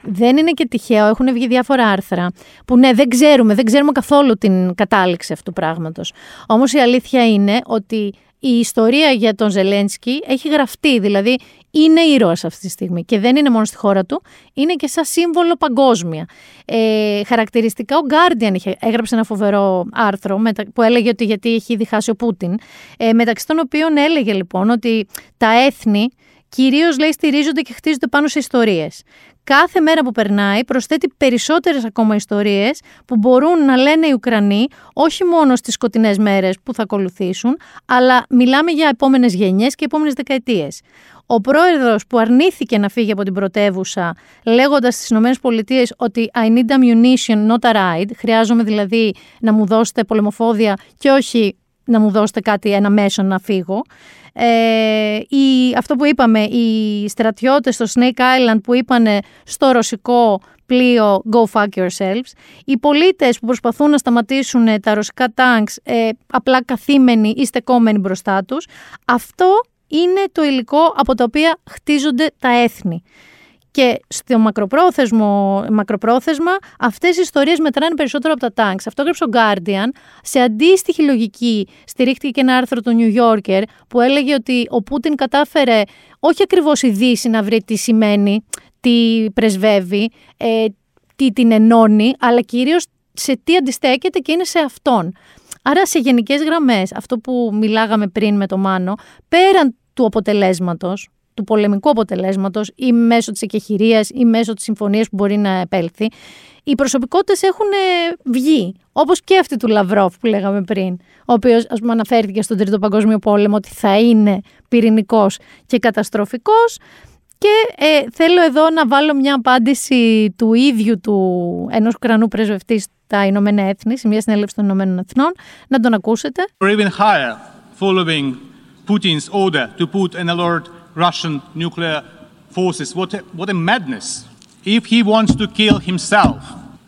Δεν είναι και τυχαίο, έχουν βγει διάφορα άρθρα που ναι, δεν ξέρουμε, δεν ξέρουμε καθόλου την κατάληξη αυτού του πράγματος. Όμως η αλήθεια είναι ότι η ιστορία για τον Ζελένσκι έχει γραφτεί, δηλαδή είναι ήρωας αυτή τη στιγμή και δεν είναι μόνο στη χώρα του, είναι και σαν σύμβολο παγκόσμια. Ε, χαρακτηριστικά ο Guardian είχε, έγραψε ένα φοβερό άρθρο μετα- που έλεγε ότι γιατί έχει διχάσει ο Πούτιν, ε, μεταξύ των οποίων έλεγε λοιπόν ότι τα έθνη κυρίως λέει στηρίζονται και χτίζονται πάνω σε ιστορίες. Κάθε μέρα που περνάει προσθέτει περισσότερες ακόμα ιστορίες που μπορούν να λένε οι Ουκρανοί όχι μόνο στις σκοτεινές μέρες που θα ακολουθήσουν, αλλά μιλάμε για επόμενες γενιές και επόμενες δεκαετίες. Ο πρόεδρος που αρνήθηκε να φύγει από την πρωτεύουσα λέγοντας στις ΗΠΑ ότι I need ammunition, not a ride, χρειάζομαι δηλαδή να μου δώσετε πολεμοφόδια και όχι να μου δώσετε κάτι, ένα μέσο να φύγω. Ε, η, αυτό που είπαμε, οι στρατιώτες στο Snake Island που είπανε στο ρωσικό πλοίο Go fuck yourselves, οι πολίτες που προσπαθούν να σταματήσουν τα ρωσικά τάγκς ε, απλά καθήμενοι ή στεκόμενοι μπροστά τους, αυτό είναι το υλικό από το οποίο χτίζονται τα έθνη. Και στο μακροπρόθεσμο, μακροπρόθεσμα αυτές οι ιστορίες μετράνε περισσότερο από τα τάγκς. Αυτό έγραψε ο Guardian. Σε αντίστοιχη λογική στηρίχτηκε και ένα άρθρο του New Yorker που έλεγε ότι ο Πούτιν κατάφερε όχι ακριβώς η Δύση να βρει τι σημαίνει, τι πρεσβεύει, ε, τι την ενώνει, αλλά κυρίως σε τι αντιστέκεται και είναι σε αυτόν. Άρα σε γενικές γραμμές, αυτό που μιλάγαμε πριν με το Μάνο, πέραν του αποτελέσματος, του πολεμικού αποτελέσματος ή μέσω της εκεχηρίας ή μέσω της συμφωνίας που μπορεί να επέλθει, οι προσωπικότητες έχουν ε, βγει. Όπως και αυτή του Λαυρόφ που λέγαμε πριν, ο οποίος ας πούμε αναφέρθηκε στον Τρίτο Παγκόσμιο Πόλεμο ότι θα είναι πυρηνικός και καταστροφικός. Και ε, θέλω εδώ να βάλω μια απάντηση του ίδιου του ενός Ουκρανού πρεσβευτή στα Ηνωμένα Έθνη, σε μια συνέλευση των Ηνωμένων Εθνών, να τον ακούσετε. or even higher, following Putin's order to put and alert Russian nuclear forces. What a, what a madness. If he wants to kill himself,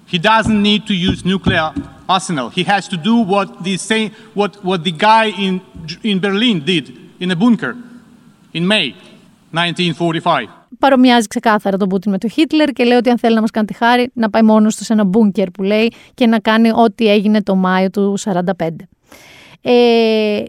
he doesn't need to use nuclear arsenal. He has to do what the same, what, what the guy in, in Berlin did in a bunker in May 1945. Παρομοιάζει ξεκάθαρα τον Πούτιν με τον Χίτλερ και λέει ότι αν θέλει να μας κάνει τη χάρη να πάει μόνος του σε ένα μπούνκερ που λέει και να κάνει ό,τι έγινε το Μάιο του 1945. Ε,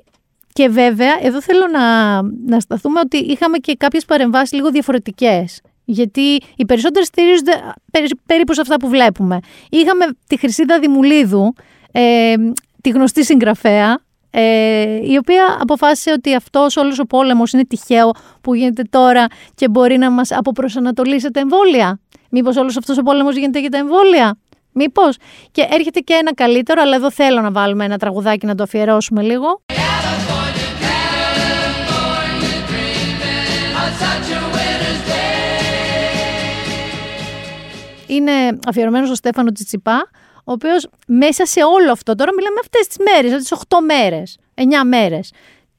και βέβαια, εδώ θέλω να, να σταθούμε ότι είχαμε και κάποιες παρεμβάσεις λίγο διαφορετικές. Γιατί οι περισσότεροι στηρίζονται περι- περίπου σε αυτά που βλέπουμε. Είχαμε τη Χρυσίδα Δημουλίδου, ε, τη γνωστή συγγραφέα, ε, η οποία αποφάσισε ότι αυτός όλος ο πόλεμος είναι τυχαίο που γίνεται τώρα και μπορεί να μας αποπροσανατολίσει τα εμβόλια. Μήπως όλος αυτός ο πόλεμος γίνεται για τα εμβόλια; Μήπως; Και έρχεται και ένα καλύτερο, αλλά εδώ θέλω να βάλουμε ένα τραγουδάκι να το αφιερώσουμε λίγο. Είναι αφιερωμένος στο Στέφανο Τσιτσιπά, ο οποίος μέσα σε όλο αυτό, τώρα μιλάμε αυτές τις μέρες, αυτές τις 8 μέρες, 9 μέρες.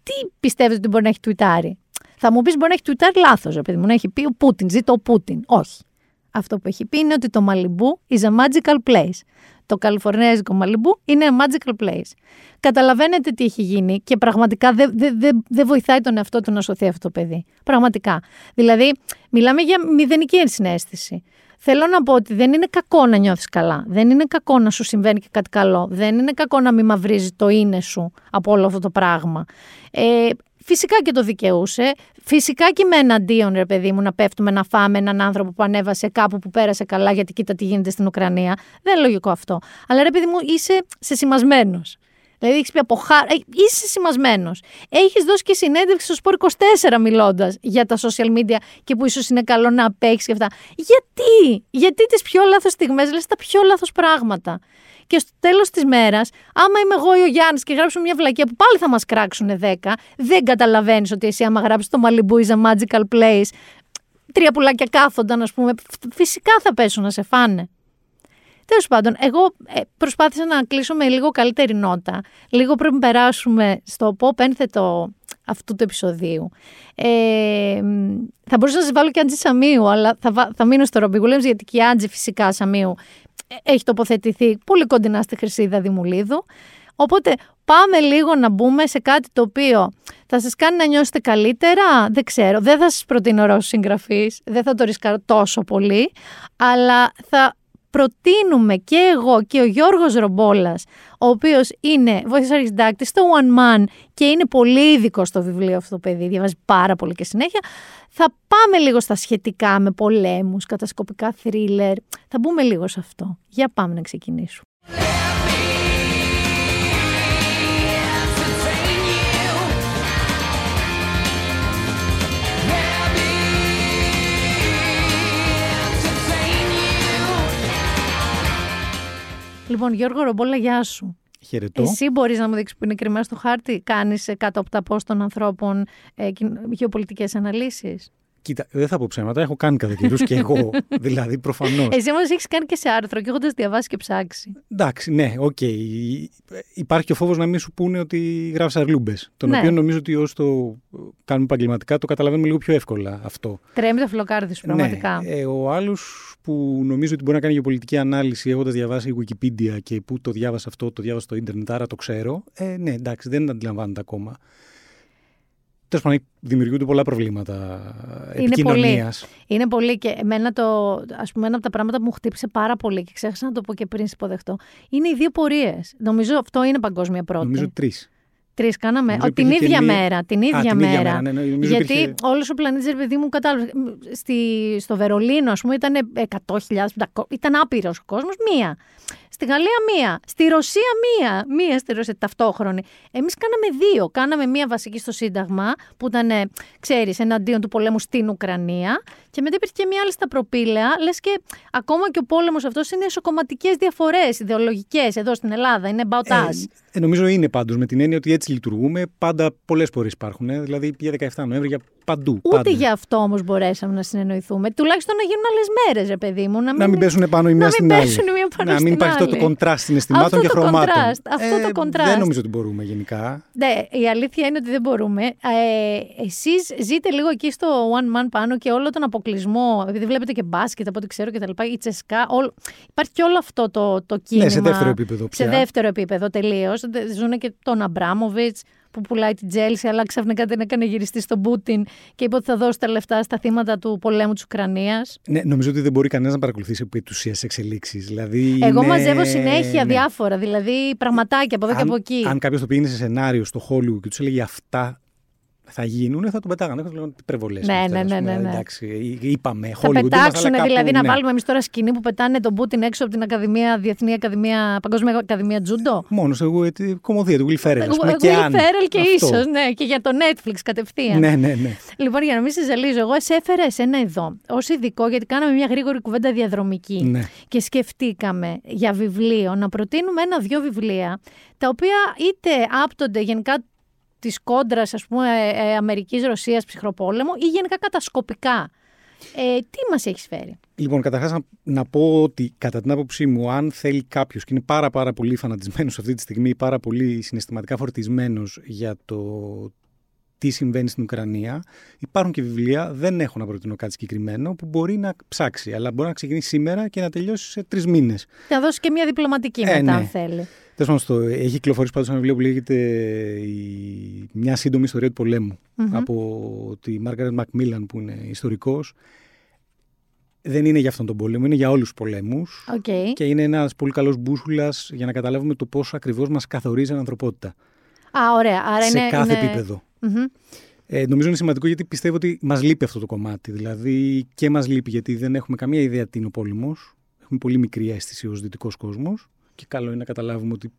Τι πιστεύετε ότι μπορεί να έχει τουιτάρει; Θα μου πεις μπορεί να έχει τουιτάρει λάθος, επειδή μου να έχει πει ο Πούτιν, ζήτω ο Πούτιν. Όχι. Αυτό που έχει πει είναι ότι το Μαλιμπού is a magical place. Το καλιφορνέζικο Μαλιμπού είναι a magical place. Καταλαβαίνετε τι έχει γίνει και πραγματικά δεν δε, δε, δε βοηθάει τον εαυτό του να σωθεί αυτό το παιδί. Πραγματικά. Δηλαδή, μιλάμε για μηδενική ενσυναίσθηση. Θέλω να πω ότι δεν είναι κακό να νιώθεις καλά. Δεν είναι κακό να σου συμβαίνει και κάτι καλό. Δεν είναι κακό να μην μαυρίζεις το είναι σου από όλο αυτό το πράγμα. Ε, Φυσικά και το δικαιούσε. Φυσικά και με εναντίον, ρε παιδί μου, να πέφτουμε να φάμε έναν άνθρωπο που ανέβασε κάπου που πέρασε καλά, γιατί κοίτα τι γίνεται στην Ουκρανία. Δεν είναι λογικό αυτό. Αλλά ρε παιδί μου, είσαι σεσημασμένο. Δηλαδή έχεις πει από χά... ε, Είσαι σημασμένος. Έχεις δώσει και συνέντευξη στο Σπορ 24 μιλώντας για τα social media και που ίσως είναι καλό να απέχεις και αυτά. Γιατί, γιατί τις πιο λάθος στιγμές λες τα πιο λάθος πράγματα; Και στο τέλος της μέρας, άμα είμαι εγώ ή ο Γιάννης και γράψουμε μια βλακία που πάλι θα μας κράξουν 10, δεν καταλαβαίνεις ότι εσύ, άμα γράψεις το Malibu is a magical place, τρία πουλάκια κάθονταν, ας πούμε, φυσικά θα πέσουν να σε φάνε. Τέλος πάντων, εγώ ε, προσπάθησα να κλείσω με λίγο καλύτερη νότα. Λίγο πριν περάσουμε στο pop ένθετο αυτού του επεισοδίου. Ε, θα μπορούσα να σα βάλω και Άντζη Σαμίου, αλλά θα, βα- θα μείνω στο Ρομπί Williams, γιατί και η Άντζη φυσικά Σαμίου ε, έχει τοποθετηθεί πολύ κοντινά στη Χρυσίδα Δημουλίδου. Οπότε πάμε λίγο να μπούμε σε κάτι το οποίο θα σας κάνει να νιώσετε καλύτερα, δεν ξέρω, δεν θα σας προτείνω Ρώσους συγγραφείς, δεν θα το ρισκάρω τόσο πολύ, αλλά θα προτείνουμε και εγώ και ο Γιώργος Ρομπόλας, ο οποίος είναι βοηθός αρχισυντάκτης στο One Man και είναι πολύ ειδικό στο βιβλίο αυτό το παιδί, διαβάζει πάρα πολύ και συνέχεια. Θα πάμε λίγο στα σχετικά με πολέμους, κατασκοπικά θρίλερ, θα μπούμε λίγο σε αυτό. Για πάμε να ξεκινήσουμε. Λοιπόν, Γιώργο Ρομπόλα, γεια σου. Χαιρετώ. Εσύ μπορείς να μου δείξεις που είναι κρυμμένα στο χάρτη, κάνεις κάτω από τα πώ των ανθρώπων ε, γεωπολιτικές αναλύσεις; Κοίτα, δεν θα πω ψέματα, έχω κάνει κατά καιρούς και εγώ. δηλαδή, προφανώς. Εσύ όμως έχεις κάνει και σε άρθρο και έχοντας διαβάσει και ψάξει. Εντάξει, ναι, οκ. Υπάρχει και ο φόβος να μην σου πούνε ότι γράφεις αρλούμπες. Τον Ναι. οποίο νομίζω ότι όσοι το κάνουμε επαγγελματικά το καταλαβαίνουμε λίγο πιο εύκολα αυτό. Τρέμει το φιλοκάρδι σου, πραγματικά. Ναι. Ε, ο άλλος που νομίζω ότι μπορεί να κάνει γεωπολιτική ανάλυση έχοντας διαβάσει Wikipedia και που το διάβασα αυτό, το διάβασα στο ίντερνετ, άρα το ξέρω. Ε, ναι, εντάξει, δεν αντιλαμβάνεται ακόμα. Τέλος πάντων, δημιουργούνται πολλά προβλήματα Είναι επικοινωνίας. Είναι πολύ και εμένα το, ας πούμε, ένα από τα πράγματα που μου χτύπησε πάρα πολύ και ξέχασα να το πω και πριν υποδεχτώ, είναι οι δύο πορείες. Νομίζω αυτό είναι παγκόσμια πρώτη. Νομίζω τρεις. Τρεις κάναμε. Νομίζω Ο, την υπήρχε ίδια και μία- μέρα. Την Α, ίδια την ίδια μέρα. μέρα, ναι, ναι, νομίζω Γιατί υπήρχε- όλος ο πλανήτης, ρε παιδί μου, κατάλαβε. Στη, στο Βερολίνο, ας πούμε, ήταν 100.000, 500, ήταν άπειρος ο κόσμος. Μία. Στη Γαλλία μία. Στη Ρωσία μία. Μία στη Ρωσία ταυτόχρονη. Εμείς κάναμε δύο. Κάναμε μία βασική στο Σύνταγμα, που ήταν, ξέρεις, εναντίον του πολέμου στην Ουκρανία. Και μετά υπήρχε και μία άλλη στα προπήλαια. Λες και ακόμα και ο πόλεμος αυτός είναι εσωκομματικές διαφορές, ιδεολογικές εδώ στην Ελλάδα. Είναι about us. Ε, νομίζω είναι πάντως με την έννοια ότι έτσι λειτουργούμε. Πάντα πολλές πορείες υπάρχουν. Ε. Δηλαδή για 17 Νοέμβρη, για παντού. Ούτε πάντα. γι' αυτό όμως μπορέσαμε να συνεννοηθούμε. Τουλάχιστον να γίνουν άλλες μέρες, ρε παιδί μου. Να μην, Να μην πέσουν πάνω η μία να στην μην άλλη. πέσουν η μία πάνω να μην στην υπάρχει αυτό το άλλη. κοντράστ συναισθημάτων Αυτό και το χρωμάτων. κοντράστ, αυτό το Ε, κοντράστ. Δεν νομίζω ότι μπορούμε γενικά. Ναι, η αλήθεια είναι ότι δεν μπορούμε. Ε, Εσείς ζείτε λίγο εκεί στο One Man πάνω και όλο τον αποκλεισμό. Επειδή βλέπετε και μπάσκετ από ό,τι ξέρω και τα λοιπά, η τσεσκά. Όλο... Υπάρχει και όλο αυτό το, το κίνημα. Ναι, σε δεύτερο επίπεδο πια. Σε δεύτερο επίπεδο τελείως. Ζουν και τον Αμπράμοβιτς που πουλάει την Τσέλσι, αλλά ξαφνικά δεν έκανε γυριστή στον Πούτιν και είπε ότι θα δώσει τα λεφτά στα θύματα του πολέμου της Ουκρανίας. Ναι, νομίζω ότι δεν μπορεί κανένας να παρακολουθήσει επί του ουσίας εξελίξεις. Δηλαδή Εγώ είναι- μαζεύω συνέχεια ναι. διάφορα, δηλαδή πραγματάκια από εδώ και αν, από εκεί. Αν κάποιος το πήγαινε σε σενάριο στο Hollywood και τους έλεγε αυτά θα γίνουν, θα τον πετάγανε. Θα του λέγανε υπερβολές. Ναι, ναι, ναι, ναι, ναι. Εντάξει, είπαμε. Θα Hollywood είμαστε, πετάξουν αλλά δηλαδή κάπου, να ναι. βάλουμε εμείς τώρα σκηνή που πετάνε τον Πούτιν έξω από την Ακαδημία, Διεθνή Ακαδημία, Παγκόσμια Ακαδημία Τζούντο. Μόνος εγώ, ε, τη κομμωδία του Will Ferrell. ας πούμε, Εγώ και Will αν. Ferrell και Αυτό. ίσως, ναι, και για το Netflix κατευθείαν. Ναι, ναι, ναι. Λοιπόν, για να μην σε ζαλίζω, εγώ σε έφερα εσένα εδώ ως ειδικό, γιατί κάναμε μια γρήγορη κουβέντα διαδρομική. Ναι. Και σκεφτήκαμε για βιβλίο να προτείνουμε ένα-δυο βιβλία, τα οποία είτε άπτονται γενικά της κόντρας, ας πούμε, ε, Αμερική-Ρωσία ψυχροπόλεμο ή γενικά κατασκοπικά. Ε, τι μας έχεις φέρει; Λοιπόν, καταρχάς να, να πω ότι κατά την άποψή μου, αν θέλει κάποιος και είναι πάρα, πάρα πολύ φανατισμένος αυτή τη στιγμή, πάρα πολύ συναισθηματικά φορτισμένος για το τι συμβαίνει στην Ουκρανία, υπάρχουν και βιβλία, δεν έχω να προτείνω κάτι συγκεκριμένο, που μπορεί να ψάξει, αλλά μπορεί να ξεκινήσει σήμερα και να τελειώσει σε τρεις μήνες. Να δώσει και μια διπλωματική Ε, μετά, ναι. αν θέλει. Τέλος πάντων, στο- έχει κυκλοφορήσει πάντως ένα βιβλίο που λέγεται η... Μια σύντομη ιστορία του πολέμου Μμμ. από τη Μάργαρετ Μακμίλαν, που είναι ιστορικός. Δεν είναι για αυτόν τον πόλεμο, είναι για όλους τους πολέμους. Οκ. Και είναι ένας πολύ καλός μπούσουλας για να καταλάβουμε το πόσο ακριβώς μας καθορίζει η ανθρωπότητα. Α, ωραία. Άρα σε είναι, κάθε είναι... επίπεδο. Μμμ. Ε, νομίζω είναι σημαντικό γιατί πιστεύω ότι μας λείπει αυτό το κομμάτι. Δηλαδή και μας λείπει γιατί δεν έχουμε καμία ιδέα τι είναι ο πόλεμος. Έχουμε πολύ μικρή αίσθηση ως δυτικός κόσμος. Και καλό είναι να καταλάβουμε ότι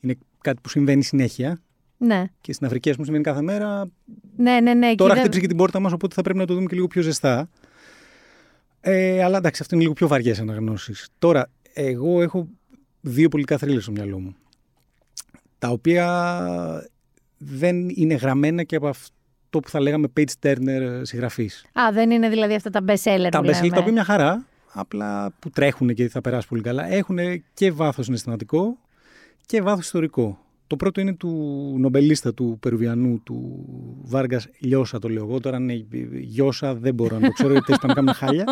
είναι κάτι που συμβαίνει συνέχεια. Ναι. Και στην Αφρική, ας πούμε, συμβαίνει κάθε μέρα. Ναι, ναι, ναι. Τώρα εκεί χτύπησε και την πόρτα μας, οπότε θα πρέπει να το δούμε και λίγο πιο ζεστά. Ε, αλλά εντάξει, αυτό είναι λίγο πιο βαριές αναγνώσεις. Τώρα, εγώ έχω δύο πολιτικά θρύλες στο μυαλό μου. Τα οποία δεν είναι γραμμένα και από αυτό που θα λέγαμε page turner συγγραφή. Α, δεν είναι δηλαδή αυτά τα best seller Τα που best λέμε. τα οποία μια χαρά, απλά που τρέχουν και θα περάσει πολύ καλά, έχουν και βάθος συναισθηματικό και βάθος ιστορικό. Το πρώτο είναι του νομπελίστα του Περουβιανού, του Βάργας Λιώσα, το λέω εγώ. Τώρα είναι Λιώσα, δεν μπορώ να το ξέρω, γιατί πάμε κάνουμε χάλια.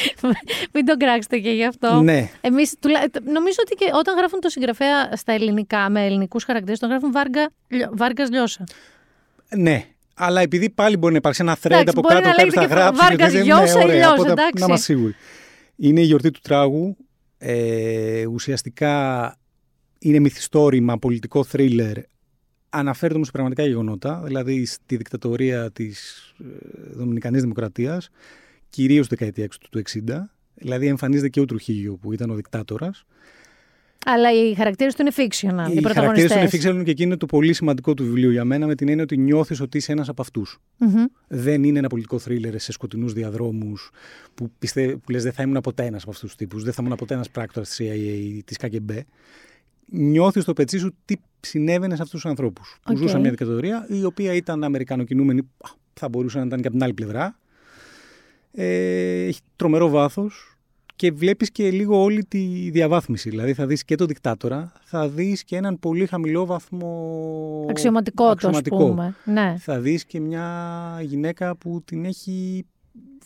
Μην τον κράξετε και γι' αυτό. ναι, Εμείς, τουλά... νομίζω ότι και όταν γράφουν το συγγραφέα στα ελληνικά με ελληνικούς χαρακτήρες, τον γράφουν Βάργα... Λιο- Βάργας Λιώσα. ναι. Αλλά επειδή πάλι μπορεί να υπάρξει ένα thread Εντάξει, από μπορεί κάτω, να κάποιο θα λέγεται και γράψει. Βάργας γιατί δεν- Λιώσα ή ωραία, Λιώσα, οπότε εντάξει. Να είμαστε σίγουροι. Είναι η γιορτή του τράγου. Ε, ουσιαστικά είναι μυθιστόρημα, πολιτικό θρίλερ. Αναφέρεται όμως σε πραγματικά γεγονότα, δηλαδή στη δικτατορία της ε, Δομινικανής Δημοκρατίας, κυρίως στη δεκαετία του 60. Δηλαδή εμφανίζεται και ο Τρουχίγιο που ήταν ο δικτάτορας. Αλλά οι χαρακτήρες του είναι fictional. Οι, Οι χαρακτήρες του πρωταγωνιστές. είναι fictional και εκεί είναι το πολύ σημαντικό του βιβλίου για μένα με την έννοια ότι νιώθεις ότι είσαι ένας από αυτούς. Μμμ. Δεν είναι ένα πολιτικό θρίλερ σε σκοτεινούς διαδρόμους που, πιστε... που λες δεν θα ήμουν ποτέ ένας από αυτούς τους τύπους, δεν θα ήμουν ποτέ ένας πράκτορας της CIA ή της KGB. Νιώθεις στο πετσί σου τι συνέβαινε σε αυτούς τους ανθρώπους. Που Οκ. ζούσαν μια δικτατορία η οποία ήταν Αμερικανοκινούμενη, α, θα μπορούσε να ήταν και από την άλλη πλευρά. Ε, έχει τρομερό βάθος και βλέπεις και λίγο όλη τη διαβάθμιση. Δηλαδή θα δεις και τον δικτάτορα, θα δεις και έναν πολύ χαμηλό βαθμό. Αξιωματικό του, ας αξιωματικό πούμε. Ναι. θα δεις και μια γυναίκα που την έχει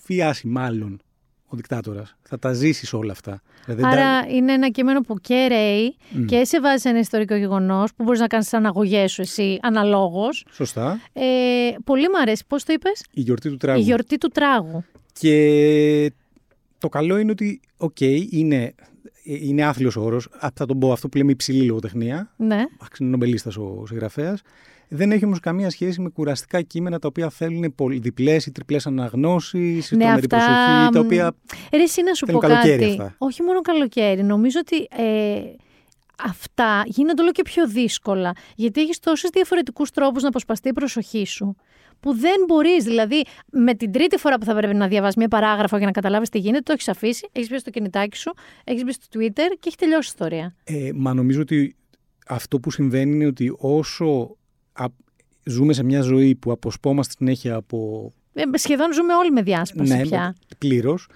βιάσει μάλλον ο δικτάτορας. Θα τα ζήσεις όλα αυτά. Δηλαδή, δεν τα- Άρα είναι ένα κείμενο που και ρέει Μμ. και σε βάζει σε ένα ιστορικό γεγονός που μπορείς να κάνεις τι αναγωγέ σου εσύ αναλόγως. Σωστά. Ε, πολύ μου αρέσει. Πώς το είπες, Η γιορτή του τράγου. Η γιορτή του τράγου. Και το καλό είναι ότι, οκ, είναι, είναι άθλιος ο όρος. Α, Θα τον πω αυτό που λέμε υψηλή λογοτεχνία. Ναι. Εντάξει, Είναι νομπελίστας ο συγγραφέας. Δεν έχει όμως καμία σχέση με κουραστικά κείμενα τα οποία θέλουν πολύ διπλές ή τριπλές αναγνώσεις, Ναι, τρομερή αυτά, προσοχή, τα οποία Ρε, εσύ να σου πω Θέλουν καλοκαίρι κάτι. αυτά. Όχι μόνο καλοκαίρι. Νομίζω ότι ε, αυτά γίνονται όλο και πιο δύσκολα. Γιατί έχεις τόσους διαφορετικούς τρόπους να αποσπαστεί η προσοχή σου. Που δεν μπορείς, δηλαδή, με την τρίτη φορά που θα πρέπει να διαβάσεις μία παράγραφο για να καταλάβεις τι γίνεται, το έχεις αφήσει, έχεις μπει στο κινητάκι σου, έχεις μπει στο Twitter και έχει τελειώσει η ιστορία. Ε, μα νομίζω ότι αυτό που συμβαίνει είναι ότι όσο α- ζούμε σε μια ζωή που αποσπόμαστε συνέχεια από. Ε, σχεδόν ζούμε όλοι με διάσπαση ναι, πια. πλήρως.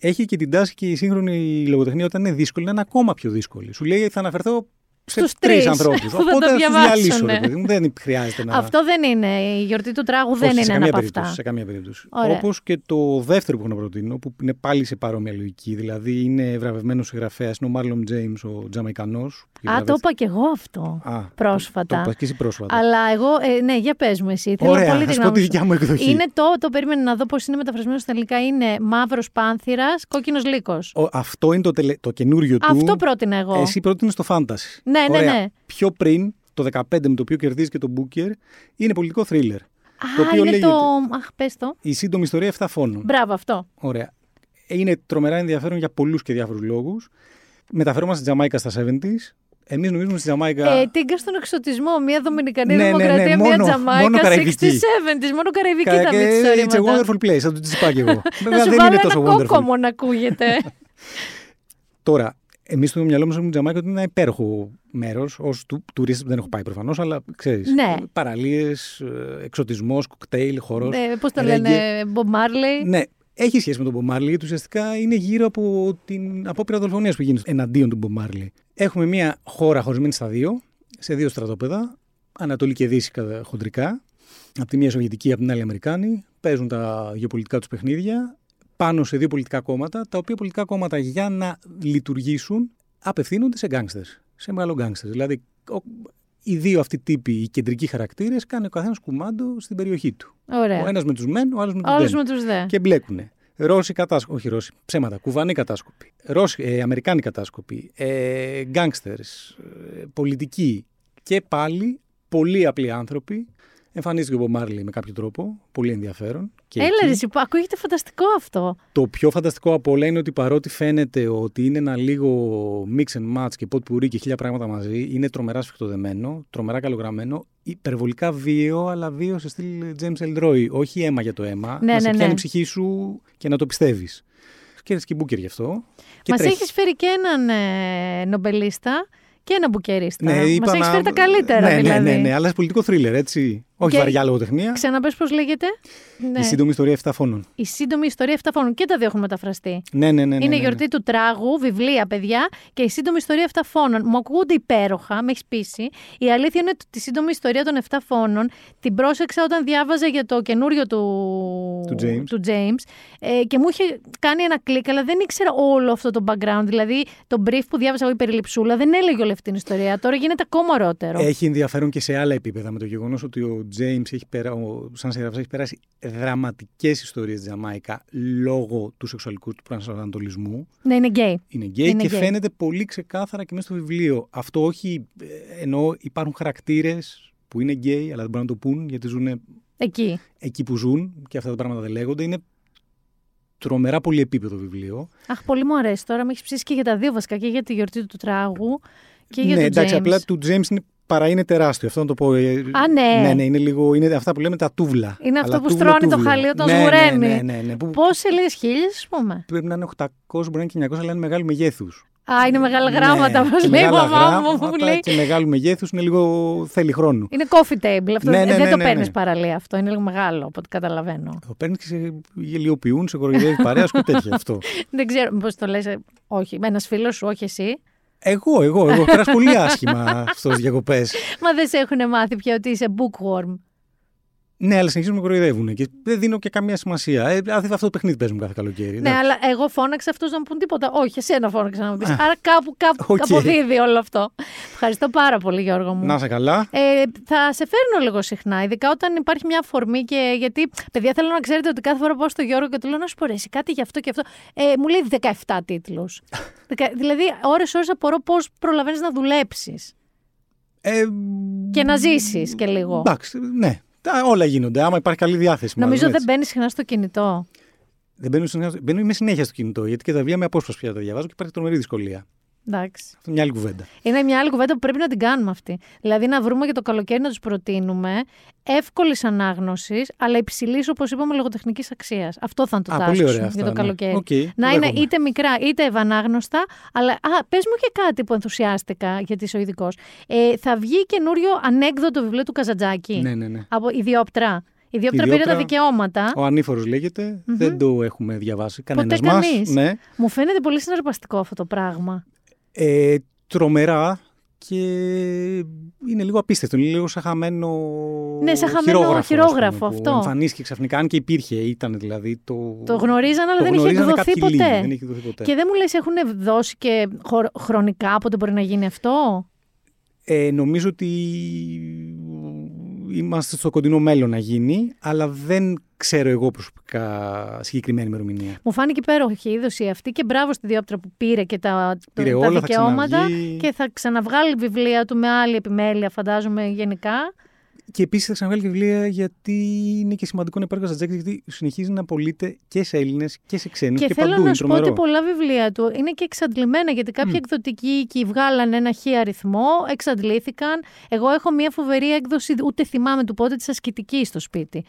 Έχει και την τάση και η σύγχρονη λογοτεχνία όταν είναι δύσκολη να είναι ακόμα πιο δύσκολη. Σου λέει θα αναφερθώ σε Στους τρεις τρεις ανθρώπους. που θα το Οπότε θα του διαβάσουνε. διαλύσω. ρε παιδί μου. Δεν χρειάζεται να. Αυτό δεν είναι. Η γιορτή του τράγου δεν Όχι, είναι σε ένα καμία από περίπτωση, αυτά. Σε καμία περίπτωση. Ωραία. Όπως και το δεύτερο που έχω να προτείνω, που είναι πάλι σε παρόμοια λογική. Δηλαδή είναι βραβευμένος συγγραφέας, είναι ο Μάρλον Τζέιμς, ο Τζαμαϊκανός. Α, το είπα και εγώ αυτό Α, πρόσφατα. Το, το είπες και εσύ πρόσφατα. Αλλά εγώ, ε, ναι, για πες μου εσύ. Θέλω Ωραία, πολύ θα τη σου πω γνώμη τη σου. δικιά μου εκδοχή. Είναι το, το περίμενα να δω πώς είναι μεταφρασμένο στα ελληνικά. Είναι μαύρος πάνθυρας, κόκκινος λύκος. Ο- αυτό είναι το, τελε, το καινούριο του. Αυτό πρότεινα εγώ. Εσύ πρότεινες το Fantasy. Ναι, ναι, Ωραία. ναι. Πιο πριν, το 15 με το οποίο κερδίζει και το Booker, είναι πολιτικό θρίλερ. το Α, οποίο είναι λέγεται το. Αχ, πες το. Η σύντομη ιστορία 7 φόνων. Μπράβο, αυτό. Ωραία. Είναι τρομερά ενδιαφέρον για πολλούς και διάφορους λόγους. Μεταφερόμαστε στη Τζαμάικα στα 70s. Εμείς νομίζουμε στη Τζαμάικα. Ε, τίγκα στον εξωτισμό. Μία Δομινικανή Ναι, ναι, ναι, Δημοκρατία, μία μόνο- Τζαμάικα. μόνο 60 καραϊβική. 70s. Μόνο καραϊβική Κα- τα και μυθιστόρηματα. It's a wonderful place, θα το τσιπά και εγώ. Να Βέβαια σου δεν βάλω είναι ένα τόσο wonderful. κόκκομο να ακούγεται. Τώρα, Εμείς στο μυαλό μας έχουμε Τζαμάικα ότι είναι ένα υπέροχο μέρος. Ω του, τουρίστη δεν έχω πάει προφανώς, αλλά ξέρεις. Ναι. Παραλίες, εξωτισμός, κοκτέιλ, χορός. Ε, Πώς το λένε, Bob Marley. Ναι, έχει σχέση με τον Bob Marley, γιατί ουσιαστικά είναι γύρω από την απόπειρα δολοφονίας που γίνεται εναντίον του Bob Marley. Έχουμε μια χώρα χωρισμένη στα δύο, σε δύο στρατόπεδα, Ανατολή και Δύση κατά- χοντρικά. Από τη μία Σοβιετική, από την άλλη Αμερικάνη. Παίζουν τα γεωπολιτικά τους παιχνίδια πάνω σε δύο πολιτικά κόμματα, τα οποία πολιτικά κόμματα για να λειτουργήσουν απευθύνονται σε γκάγκστερ. Σε μεγάλο γκάγκστερ. Δηλαδή, ο- οι δύο αυτοί τύποι, οι κεντρικοί χαρακτήρες, κάνουν ο καθένας κουμάντο στην περιοχή του. Ωραία. Ο ένας με τους μεν, ο άλλος με τους Όλου δεν. με τους δε. Και μπλέκουνε. Ρώσοι κατάσκοποι, όχι Ρώσοι, ψέματα, κουβανοί κατάσκοποι, Ρώσοι, ε, Αμερικάνοι κατάσκοποι, ε, γκάγκστερς, ε, πολιτικοί και πάλι πολύ απλοί άνθρωποι. Εμφανίστηκε ο Bob Marley με κάποιο τρόπο, πολύ ενδιαφέρον. Και Έλα, εκεί. ρε, εσύ, που ακούγεται φανταστικό αυτό. Το πιο φανταστικό από όλα είναι ότι παρότι φαίνεται ότι είναι ένα λίγο mix and match και pot pourri και χίλια πράγματα μαζί, είναι τρομερά σφιχτοδεμένο, τρομερά καλογραμμένο, υπερβολικά βίαιο, αλλά βίαιο σε στυλ James L. Roy. Όχι αίμα για το αίμα, Ναι, να σε ναι, πιάνει ναι. η ψυχή σου και να το πιστεύεις. Και και μπούκερ γι' αυτό. Και Μας τρέχει. έχεις φέρει και έναν ε, νομπελίστα και έναν μπουκερίστα. Ναι, είπα Μα έχεις να- φέρει τα καλύτερα, ναι, δηλαδή. Ναι, ναι, ναι, αλλά σε πολιτικό θρίλερ, έτσι. Όχι Και- βαριά λογοτεχνία. Ξαναπες πώς λέγεται; Ναι. Η σύντομη ιστορία 7 φώνων. Η σύντομη ιστορία 7 φώνων. Και τα δύο έχουν μεταφραστεί. Ναι, ναι, ναι. ναι, Είναι ναι, η ναι. γιορτή του τράγου, βιβλία, παιδιά, και η σύντομη ιστορία 7 φώνων. Μου ακούγονται υπέροχα, με έχεις πείσει. Η αλήθεια είναι ότι τη σύντομη ιστορία των 7 φώνων την πρόσεξα όταν διάβαζα για το καινούριο του, Του James. του James ε, και μου είχε κάνει ένα κλικ, αλλά δεν ήξερα όλο αυτό το background. Δηλαδή, το brief που διάβασα εγώ η περιληψούλα δεν έλεγε όλη αυτή την ιστορία. Τώρα γίνεται ακόμα ωραιότερο. Έχει ενδιαφέρον και σε άλλα επίπεδα με το γεγονός ότι ο James έχει περα... ο... σαν συγγραφέα έχει περάσει δραματικές ιστορίες στη Τζαμάικα λόγω του σεξουαλικού του προσανατολισμού. Ναι, είναι γκέι. Είναι γκέι Είναι και γκέι. φαίνεται πολύ ξεκάθαρα και μέσα στο βιβλίο. Αυτό όχι ε, εννοώ υπάρχουν χαρακτήρες που είναι γκέι, αλλά δεν μπορούν να το πουν γιατί ζουν Εκεί. εκεί που ζουν και αυτά τα πράγματα δεν λέγονται. Είναι τρομερά πολύ επίπεδο βιβλίο. Αχ, πολύ μου αρέσει. Τώρα με έχεις ψήσει και για τα δύο βασικά. Και για τη γιορτή του τράγου και για ναι, τον εντάξει, James. απλά του James είναι, παρά είναι τεράστιο. Αυτό να το πω. ε, Α, ναι. Ναι, ναι, είναι λίγο. Είναι αυτά που λέμε τα τούβλα. Είναι αυτό Αλλά που τούβλο, στρώνει το τούβλο. χαλί όταν ναι, σγουραίνει. Ναι, ναι, ναι, ναι, που Πώ σελίδε χίλιες, ας πούμε; πρέπει να είναι 800, μπορεί να είναι και 900, αλλά είναι μεγάλου μεγέθους. Α, είναι μεγάλα γράμματα, ναι, μα και λέει η μεγάλα μαμά μου. γράμματα Μου λέει. Και μεγάλου μεγέθους είναι λίγο. θέλει χρόνο. Είναι coffee table. Αυτό Ναι, ε, ναι, δεν ναι, το ναι, παίρνεις ναι. παραλία αυτό. Είναι λίγο μεγάλο, από ό,τι καταλαβαίνω. Το παίρνεις και σε γελιοποιούν, σε κοροϊδεύει παρέα σου και τέτοια αυτό. δεν ξέρω πώς το λες. Όχι, με ένας φίλος σου, όχι εσύ. Εγώ, εγώ, εγώ έχω περάσει πολύ άσχημα στις διακοπές. Μα δεν σε έχουν μάθει πια ότι είσαι bookworm. Ναι, αλλά συνεχίζουν να με κοροϊδεύουν και δεν δίνω και καμία σημασία. Ε, αυτό το παιχνίδι παίζουμε κάθε καλοκαίρι. Ναι, εντάξει. αλλά εγώ φώναξα αυτούς να μου πουν τίποτα. Όχι, εσένα φώναξα να μου πεις. Άρα κάπου, κάπου Οκ. αποδίδει όλο αυτό. Ευχαριστώ πάρα πολύ, Γιώργο μου. Να είσαι καλά. Ε, θα σε φέρνω λίγο συχνά, ειδικά όταν υπάρχει μια αφορμή και γιατί, παιδιά, θέλω να ξέρετε ότι κάθε φορά που πάω στο Γιώργο και του λέω να σου πω ρε, εσύ κάτι γι' αυτό και αυτό. Ε, μου λέει 17 τίτλους. δηλαδή, ώρες-ώρες απορώ πώς προλαβαίνεις να δουλέψεις Ε, και να ζήσεις και λίγο. Εντάξει, ναι. Τα- όλα γίνονται. Άμα υπάρχει καλή διάθεση. Νομίζω μάλλον, δεν έτσι. μπαίνει συχνά στο κινητό. Δεν μπαίνω, συνέχεια- μπαίνω είμαι συνέχεια στο κινητό γιατί και τα βιβλία με απόσπαση πια τα διαβάζω και υπάρχει τρομερή δυσκολία. Εντάξει. Αυτό είναι μια άλλη κουβέντα. Είναι μια άλλη κουβέντα που πρέπει να την κάνουμε αυτή. Δηλαδή να βρούμε για το καλοκαίρι να τους προτείνουμε εύκολης ανάγνωσης, αλλά υψηλής, όπως είπαμε, λογοτεχνικής αξίας. Αυτό θα είναι το Α, task πολύ σου ωραία για αυτά, το ναι. καλοκαίρι. Οκ, να το είναι δέχομαι. είτε μικρά είτε ευανάγνωστα. Αλλά α, πες μου και κάτι που ενθουσιάστηκα, γιατί είσαι ο ειδικός. Ε, θα βγει καινούριο ανέκδοτο βιβλίο του Καζαντζάκη; Ναι, ναι, ναι. Από Διόπτρα. Η Διόπτρα πήρε Διόπτρα, τα δικαιώματα. Ο ανήφορος λέγεται. Δεν το έχουμε διαβάσει. Κανένας μας. κανείς. Ναι. Μου φαίνεται πολύ συναρπαστικό αυτό το πράγμα. Ε, τρομερά και είναι λίγο απίστευτο. Είναι λίγο σαν χαμένο. Ναι, σαν χαμένο χειρόγραφο, ας πούμε, χειρόγραφο, που αυτό. Εμφανίστηκε ξαφνικά, αν και υπήρχε, ήταν δηλαδή. Το, Το γνωρίζαν, αλλά το δεν είχε γνωρίζανε εκδοθεί κάποιοι λίγοι, ποτέ. Δεν είχε εκδοθεί ποτέ. Και δεν μου λες έχουν δώσει και χο- χρονικά πότε μπορεί να γίνει αυτό; Ε, νομίζω ότι είμαστε στο κοντινό μέλλον να γίνει, αλλά δεν ξέρω εγώ προσωπικά συγκεκριμένη ημερομηνία. Μου φάνηκε υπέροχη η είδωση αυτή και μπράβο στη Διόπτρα που πήρε και τα, Πήρε τα όλα, θα δικαιώματα ξαναβγεί. και θα ξαναβγάλει βιβλία του με άλλη επιμέλεια φαντάζομαι γενικά. Και επίσης θα ξαναβγάλει και βιβλία γιατί είναι και σημαντικό να υπάρχει ο Καζαντζάκη, γιατί συνεχίζει να πωλείται και σε Έλληνες και σε ξένους και, και θέλω παντού. να είναι σου πω τρομερό. ότι πολλά βιβλία του είναι και εξαντλημένα γιατί κάποιοι εκδοτικοί οίκοι βγάλαν ένα χι αριθμό, εξαντλήθηκαν. Εγώ έχω μια φοβερή έκδοση, ούτε θυμάμαι του πότε, της ασκητικής στο σπίτι.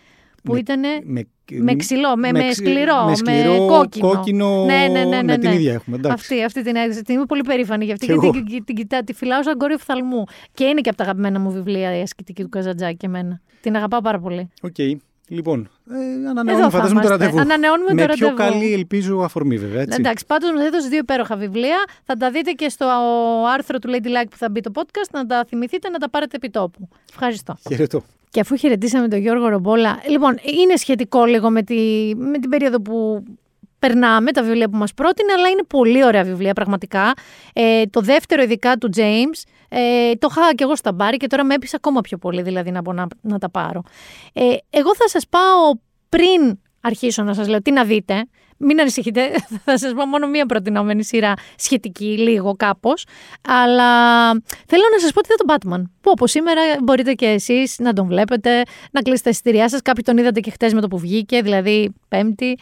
Που Με- ήταν με, με ξυλό, με, με, ξε- σκληρό, με σκληρό, κόκκινο. κόκκινο, ναι, ναι, ναι, ναι, ναι, την ναι. ίδια έχουμε, εντάξει. Αυτή, αυτή την έκδοση. Την είμαι πολύ περήφανη για αυτή Κι γιατί εγώ. την, την, την, κοιτά- τη φυλάω σαν κόρη οφθαλμού. Και είναι και από τα αγαπημένα μου βιβλία η ασκητική του Καζαντζάκη και εμένα. Την αγαπάω πάρα πολύ. Οκ. Λοιπόν, ε, Εδώ ανανεώνουμε θα φαντάζομαι το είμαστε. ραντεβού. Ανανεώνουμε με το πιο ραντεβού. καλή ελπίζω αφορμή βέβαια, έτσι. Εντάξει, πάντως μας έδωσε δύο υπέροχα βιβλία. Θα τα δείτε και στο άρθρο του Lady Like που θα μπει το podcast, να τα θυμηθείτε να τα πάρετε επί τόπου. Ευχαριστώ. Χαιρετώ. Και αφού χαιρετήσαμε τον Γιώργο Ρομπόλα, λοιπόν, είναι σχετικό λίγο με, τη, με την περίοδο που περνάμε, τα βιβλία που μας πρότεινε, αλλά είναι πολύ ωραία βιβλία πραγματικά. Ε, το δεύτερο ειδικά του James, ε, το είχα και εγώ στα μπάρι και τώρα με έπεισε ακόμα πιο πολύ δηλαδή να, μπορώ να, να τα πάρω. Ε, εγώ θα σας πάω πριν αρχίσω να σας λέω τι να δείτε, μην ανησυχείτε, θα σας πω μόνο μία προτινόμενη σειρά σχετική, λίγο κάπως. Αλλά θέλω να σας πω ότι είδα τον Batman. Που όπως σήμερα μπορείτε και εσείς να τον βλέπετε, να κλείσετε τα εισιτήριά σας. Κάποιοι τον είδατε και χτες με το που βγήκε, δηλαδή Πέμπτη.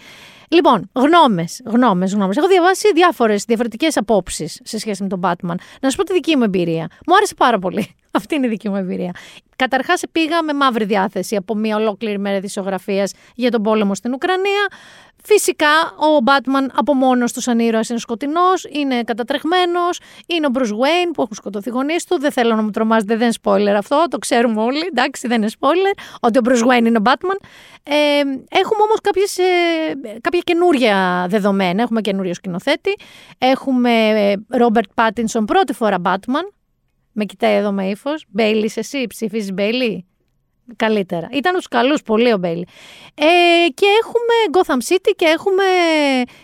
Λοιπόν, γνώμες, γνώμες, γνώμες. Έχω διαβάσει διάφορες διαφορετικές απόψεις σε σχέση με τον Batman. Να σας πω τη δική μου εμπειρία. Μου άρεσε πάρα πολύ. Αυτή είναι η δική μου εμπειρία. Καταρχάς, πήγα με μαύρη διάθεση από μια ολόκληρη μέρα ειδησιογραφία για τον πόλεμο στην Ουκρανία. Φυσικά, ο Μπάτμαν από μόνος τους σαν ήρωα είναι σκοτεινός, είναι κατατρεχμένος, είναι ο Bruce Wayne που έχουν σκοτωθεί οι γονείς του. Δεν θέλω να μου τρομάζετε, δεν είναι spoiler αυτό, το ξέρουμε όλοι. Εντάξει, δεν είναι spoiler, ότι ο Bruce Wayne είναι ο Batman. Ε, έχουμε όμως ε, κάποια καινούργια δεδομένα. Έχουμε καινούριο σκηνοθέτη. Έχουμε ε, Robert Pattinson πρώτη φορά Batman. Με κοιτάει εδώ με ύφος. Bale, εσύ ψηφίζεις Bale; Καλύτερα. Ήταν τους καλούς, πολύ ο Bale. Ε, και έχουμε Gotham City και έχουμε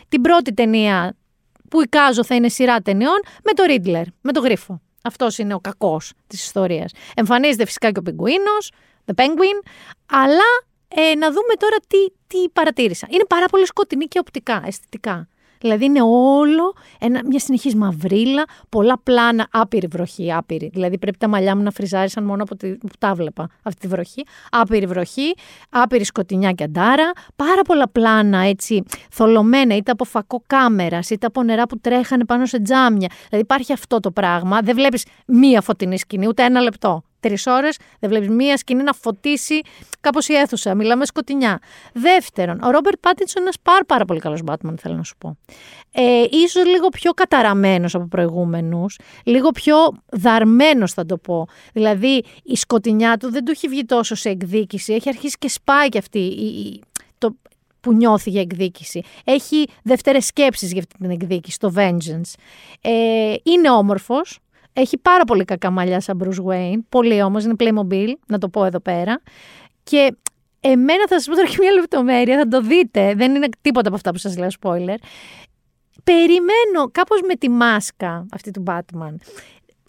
την πρώτη ταινία που εικάζω θα είναι σειρά ταινιών με το Riddler, με το γρίφο. Αυτός είναι ο κακός της ιστορίας. Εμφανίζεται φυσικά και ο Πιγκουίνο, The Penguin, αλλά ε, να δούμε τώρα τι, τι παρατήρησα. Είναι πάρα πολύ σκοτεινή και οπτικά, αισθητικά. Δηλαδή είναι όλο ένα, μια συνεχής μαυρίλα, πολλά πλάνα, άπειρη βροχή, άπειρη. Δηλαδή πρέπει τα μαλλιά μου να φριζάρισαν μόνο από τη, που τα βλέπα αυτή τη βροχή. Άπειρη βροχή, άπειρη σκοτεινιά και αντάρα, πάρα πολλά πλάνα έτσι θολωμένα είτε από φακό κάμερας, είτε από νερά που τρέχανε πάνω σε τζάμια. Δηλαδή υπάρχει αυτό το πράγμα, δεν βλέπεις μία φωτεινή σκηνή, ούτε ένα λεπτό. Τρεις ώρες δεν βλέπεις μία σκηνή να φωτίσει κάπως η αίθουσα. Μιλάμε σκοτεινιά. Δεύτερον, ο Ρόμπερτ Πάτινσον είναι ένας πάρα, πάρα πολύ καλός Batman, θέλω να σου πω. Ε, ίσως λίγο πιο καταραμένος από προηγούμενους, λίγο πιο δαρμένος θα το πω. Δηλαδή η σκοτεινιά του δεν του έχει βγει τόσο σε εκδίκηση. Έχει αρχίσει και σπάει και αυτή η, η- το, που νιώθει για εκδίκηση. Έχει δεύτερες σκέψεις για αυτή την εκδίκηση, το vengeance. Ε, είναι όμορφος, έχει πάρα πολύ κακά μαλλιά σαν Bruce Wayne, πολύ όμως, είναι Playmobil, να το πω εδώ πέρα. Και εμένα θα σας πω τώρα και μια λεπτομέρεια, θα το δείτε, δεν είναι τίποτα από αυτά που σας λέω spoiler. Περιμένω κάπως με τη μάσκα αυτή του Batman,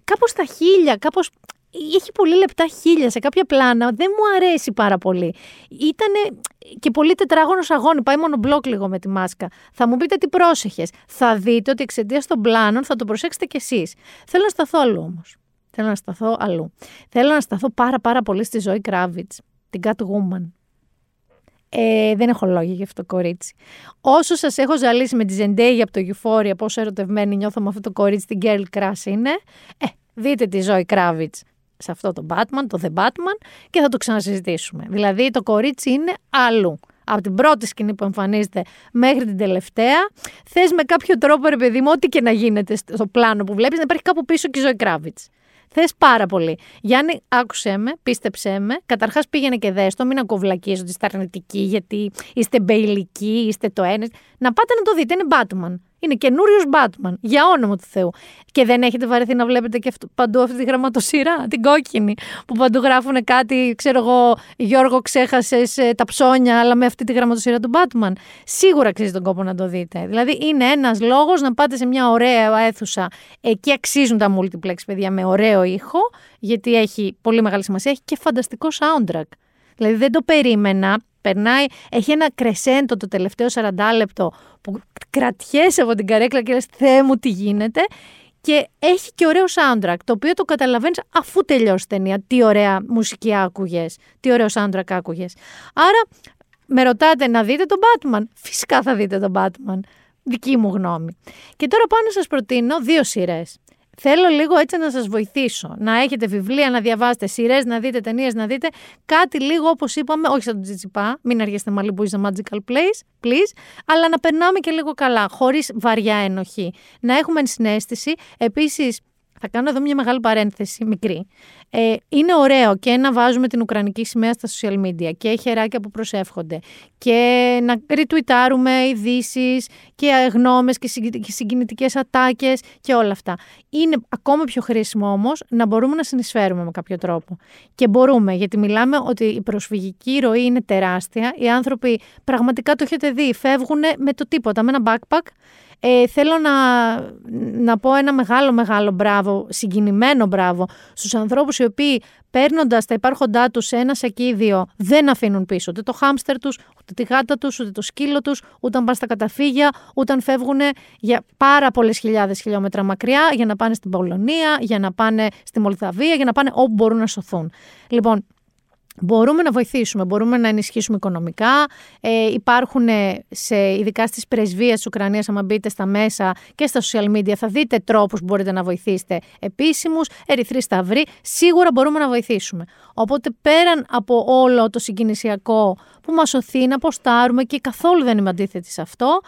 κάπως τα χίλια, κάπως έχει πολύ λεπτά χίλια σε κάποια πλάνα. Δεν μου αρέσει πάρα πολύ. Ήτανε και πολύ τετράγωνος αγώνι. Πάει μόνο μπλοκ λίγο με τη μάσκα. Θα μου πείτε τι πρόσεχες. Θα δείτε ότι εξαιτίας των πλάνων θα το προσέξετε κι εσείς. Θέλω να σταθώ αλλού όμως. Θέλω να σταθώ αλλού. Θέλω να σταθώ πάρα πάρα πολύ στη ζωή Κράβιτς. Την Catwoman. Ε, δεν έχω λόγια για αυτό το κορίτσι. Όσο σας έχω ζαλίσει με τη Zendaya από το Euphoria, πόσο ερωτευμένη νιώθω με αυτό το κορίτσι, την Girl Crush είναι, ε, δείτε τη Ζωή Κράβιτ σε αυτό το Batman, το The Batman, και θα το ξανασυζητήσουμε. Δηλαδή το κορίτσι είναι αλλού. Από την πρώτη σκηνή που εμφανίζεται μέχρι την τελευταία, θες με κάποιο τρόπο, ρε παιδί μου, ό,τι και να γίνεται στο πλάνο που βλέπεις, να υπάρχει κάπου πίσω και η Ζωή Κράβιτ. Θες πάρα πολύ. Γιάννη, άκουσέ με, πίστεψέ με. Καταρχάς πήγαινε και δέστο, μην ακοβλακείς ότι είστε αρνητικοί, γιατί είστε μπεϊλικοί, είστε το ένας. Να πάτε να το δείτε, είναι Batman. Είναι καινούριος Batman, για όνομα του Θεού. Και δεν έχετε βαρεθεί να βλέπετε και αυτό, παντού αυτή τη γραμματοσυρά, την κόκκινη, που παντού γράφουν κάτι, ξέρω εγώ, Γιώργο, ξέχασες τα ψώνια, αλλά με αυτή τη γραμματοσυρά του Batman. Σίγουρα αξίζει τον κόπο να το δείτε. Δηλαδή, είναι ένας λόγος να πάτε σε μια ωραία αίθουσα. Εκεί αξίζουν τα multiplex, παιδιά, με ωραίο ήχο, γιατί έχει πολύ μεγάλη σημασία. Έχει και φανταστικό soundtrack. Δηλαδή, δεν το περίμενα. Περνάει, έχει ένα κρεσέντο το τελευταίο 40 λεπτό που κρατιέσαι από την καρέκλα και λες Θεέ μου τι γίνεται και έχει και ωραίο soundtrack το οποίο το καταλαβαίνεις αφού τελειώσει η ταινία τι ωραία μουσική άκουγες, τι ωραίο soundtrack άκουγες. Άρα με ρωτάτε να δείτε τον Batman, φυσικά θα δείτε τον Batman, δική μου γνώμη. Και τώρα πάω να σας προτείνω δύο σειρές. Θέλω λίγο έτσι να σας βοηθήσω. Να έχετε βιβλία, να διαβάσετε σειρές, να δείτε ταινίες, να δείτε κάτι λίγο όπως είπαμε, όχι σαν τον Τζιτσιπά, μην αργήσετε μάλλον που is a magical place, please, αλλά να περνάμε και λίγο καλά, χωρίς βαριά ενοχή. Να έχουμε ενσυναίσθηση. Επίσης, θα κάνω εδώ μια μεγάλη παρένθεση, μικρή. Ε, είναι ωραίο και να βάζουμε την Ουκρανική σημαία στα social media και χεράκια που προσεύχονται και να ριτουιτάρουμε ειδήσεις και γνώμες και συγκι- και συγκινητικές ατάκες και όλα αυτά. Είναι ακόμα πιο χρήσιμο όμως να μπορούμε να συνεισφέρουμε με κάποιο τρόπο. Και μπορούμε, γιατί μιλάμε ότι η προσφυγική ροή είναι τεράστια. Οι άνθρωποι πραγματικά το έχετε δει, φεύγουν με το τίποτα, με ένα backpack ε, θέλω να, να πω ένα μεγάλο μεγάλο μπράβο, συγκινημένο μπράβο στους ανθρώπους οι οποίοι παίρνοντας τα υπάρχοντά τους σε ένα σακίδιο δεν αφήνουν πίσω ούτε το χάμστερ τους, ούτε τη γάτα τους, ούτε το σκύλο τους, ούτε αν πάνε στα καταφύγια, ούτε αν φεύγουν για πάρα πολλές χιλιάδες χιλιόμετρα μακριά για να πάνε στην Πολωνία, για να πάνε στη Μολδαβία, για να πάνε όπου μπορούν να σωθούν. Λοιπόν, Μπορούμε να βοηθήσουμε, μπορούμε να ενισχύσουμε οικονομικά. Ε, υπάρχουν ε, σε, ειδικά στις πρεσβείες της Ουκρανίας, άμα μπείτε στα μέσα και στα social media, θα δείτε τρόπους που μπορείτε να βοηθήσετε επίσημους, ερυθροί σταυροί. Σίγουρα μπορούμε να βοηθήσουμε. Οπότε πέραν από όλο το συγκινησιακό που μας οθεί να ποστάρουμε και καθόλου δεν είμαι αντίθετη σε αυτό,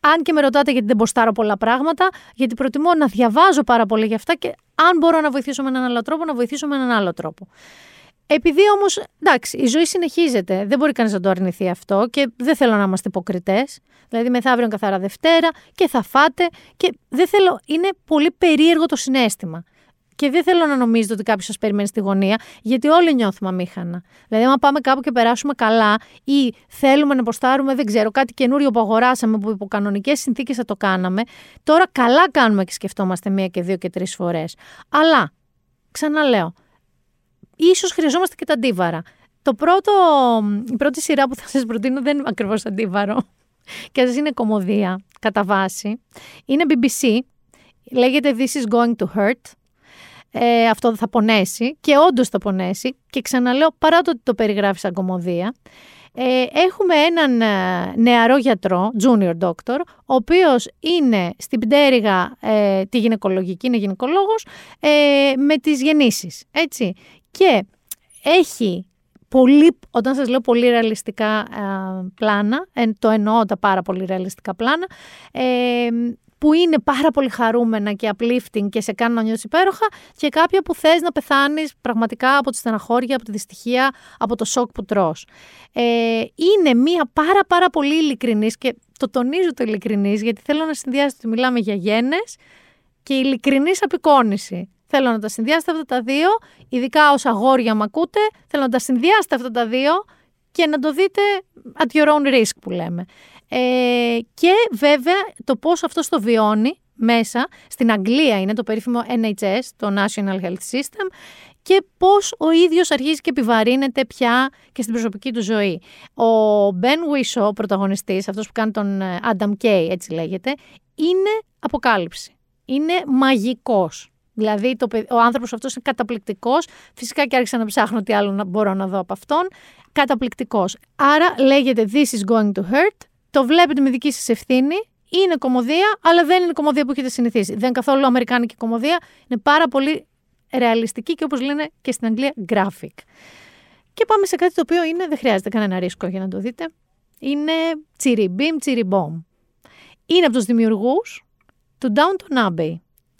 αν και με ρωτάτε γιατί δεν ποστάρω πολλά πράγματα, γιατί προτιμώ να διαβάζω πάρα πολύ για αυτά και αν μπορώ να βοηθήσω με έναν άλλο τρόπο, να βοηθήσω με έναν άλλο τρόπο. Επειδή όμως, εντάξει, η ζωή συνεχίζεται. Δεν μπορεί κανείς να το αρνηθεί αυτό και δεν θέλω να είμαστε υποκριτές. Δηλαδή, μεθαύριο καθαρά Δευτέρα και θα φάτε. Και δεν θέλω. Είναι πολύ περίεργο το συνέστημα. Και δεν θέλω να νομίζετε ότι κάποιος σας περιμένει στη γωνία, γιατί όλοι νιώθουμε αμήχανα. Δηλαδή, άμα πάμε κάπου και περάσουμε καλά ή θέλουμε να αποστάρουμε, δεν ξέρω, κάτι καινούριο που αγοράσαμε που υπό κανονικές συνθήκες θα το κάναμε, τώρα καλά κάνουμε και σκεφτόμαστε μία και δύο και τρεις φορές. Αλλά, ξαναλέω, ίσως χρειαζόμαστε και τα αντίβαρα. Το πρώτο, η πρώτη σειρά που θα σας προτείνω δεν είναι ακριβώς αντίβαρο και σας είναι κομμωδία κατά βάση. Είναι BBC, λέγεται This is going to hurt. Ε, αυτό θα πονέσει και όντως θα πονέσει και ξαναλέω παρά το ότι το περιγράφεις σαν κομμωδία. Ε, έχουμε έναν ε, νεαρό γιατρό, junior doctor, ο οποίος είναι στην πτέρυγα ε, τη γυναικολογική, είναι γυναικολόγος, ε, με τις γεννήσεις, έτσι. Και έχει πολύ, όταν σας λέω πολύ ρεαλιστικά ε, πλάνα, ε, το εννοώ τα πάρα πολύ ρεαλιστικά πλάνα, ε, που είναι πάρα πολύ χαρούμενα και uplifting και σε κάνουν να νιώσεις υπέροχα και κάποια που θες να πεθάνεις πραγματικά από τη στεναχώρια, από τη δυστυχία, από το σοκ που τρως. Ε, είναι μία πάρα πάρα πολύ ειλικρινής και το τονίζω το ειλικρινής γιατί θέλω να συνδυάσω ότι μιλάμε για γένες και ειλικρινής απεικόνηση. Θέλω να τα συνδυάσετε αυτά τα δύο, ειδικά ως αγόρια μ' ακούτε, θέλω να τα συνδυάσετε αυτά τα δύο και να το δείτε at your own risk που λέμε. Ε, και βέβαια το πώς αυτό το βιώνει μέσα, στην Αγγλία είναι το περίφημο NHS, το National Health System, και πώς ο ίδιος αρχίζει και επιβαρύνεται πια και στην προσωπική του ζωή. Ο Ben Whishaw, ο πρωταγωνιστής, αυτός που κάνει τον ε, Adam Kay, έτσι λέγεται, είναι αποκάλυψη. Είναι μαγικός. Δηλαδή το, παιδ- ο άνθρωπος αυτός είναι καταπληκτικός. Φυσικά και άρχισα να ψάχνω τι άλλο να μπορώ να δω από αυτόν. Καταπληκτικός. Άρα λέγεται This is going to hurt. Το βλέπετε με δική σας ευθύνη. Είναι κομμωδία, αλλά δεν είναι κομμωδία που έχετε συνηθίσει. Δεν είναι καθόλου αμερικάνικη κομμωδία. Είναι πάρα πολύ ρεαλιστική και όπως λένε και στην Αγγλία graphic. Και πάμε σε κάτι το οποίο είναι, δεν χρειάζεται κανένα ρίσκο για να το δείτε. Είναι τσιριμπίμ τσιριμπόμ. Είναι από τους δημιουργούς του Downton Abbey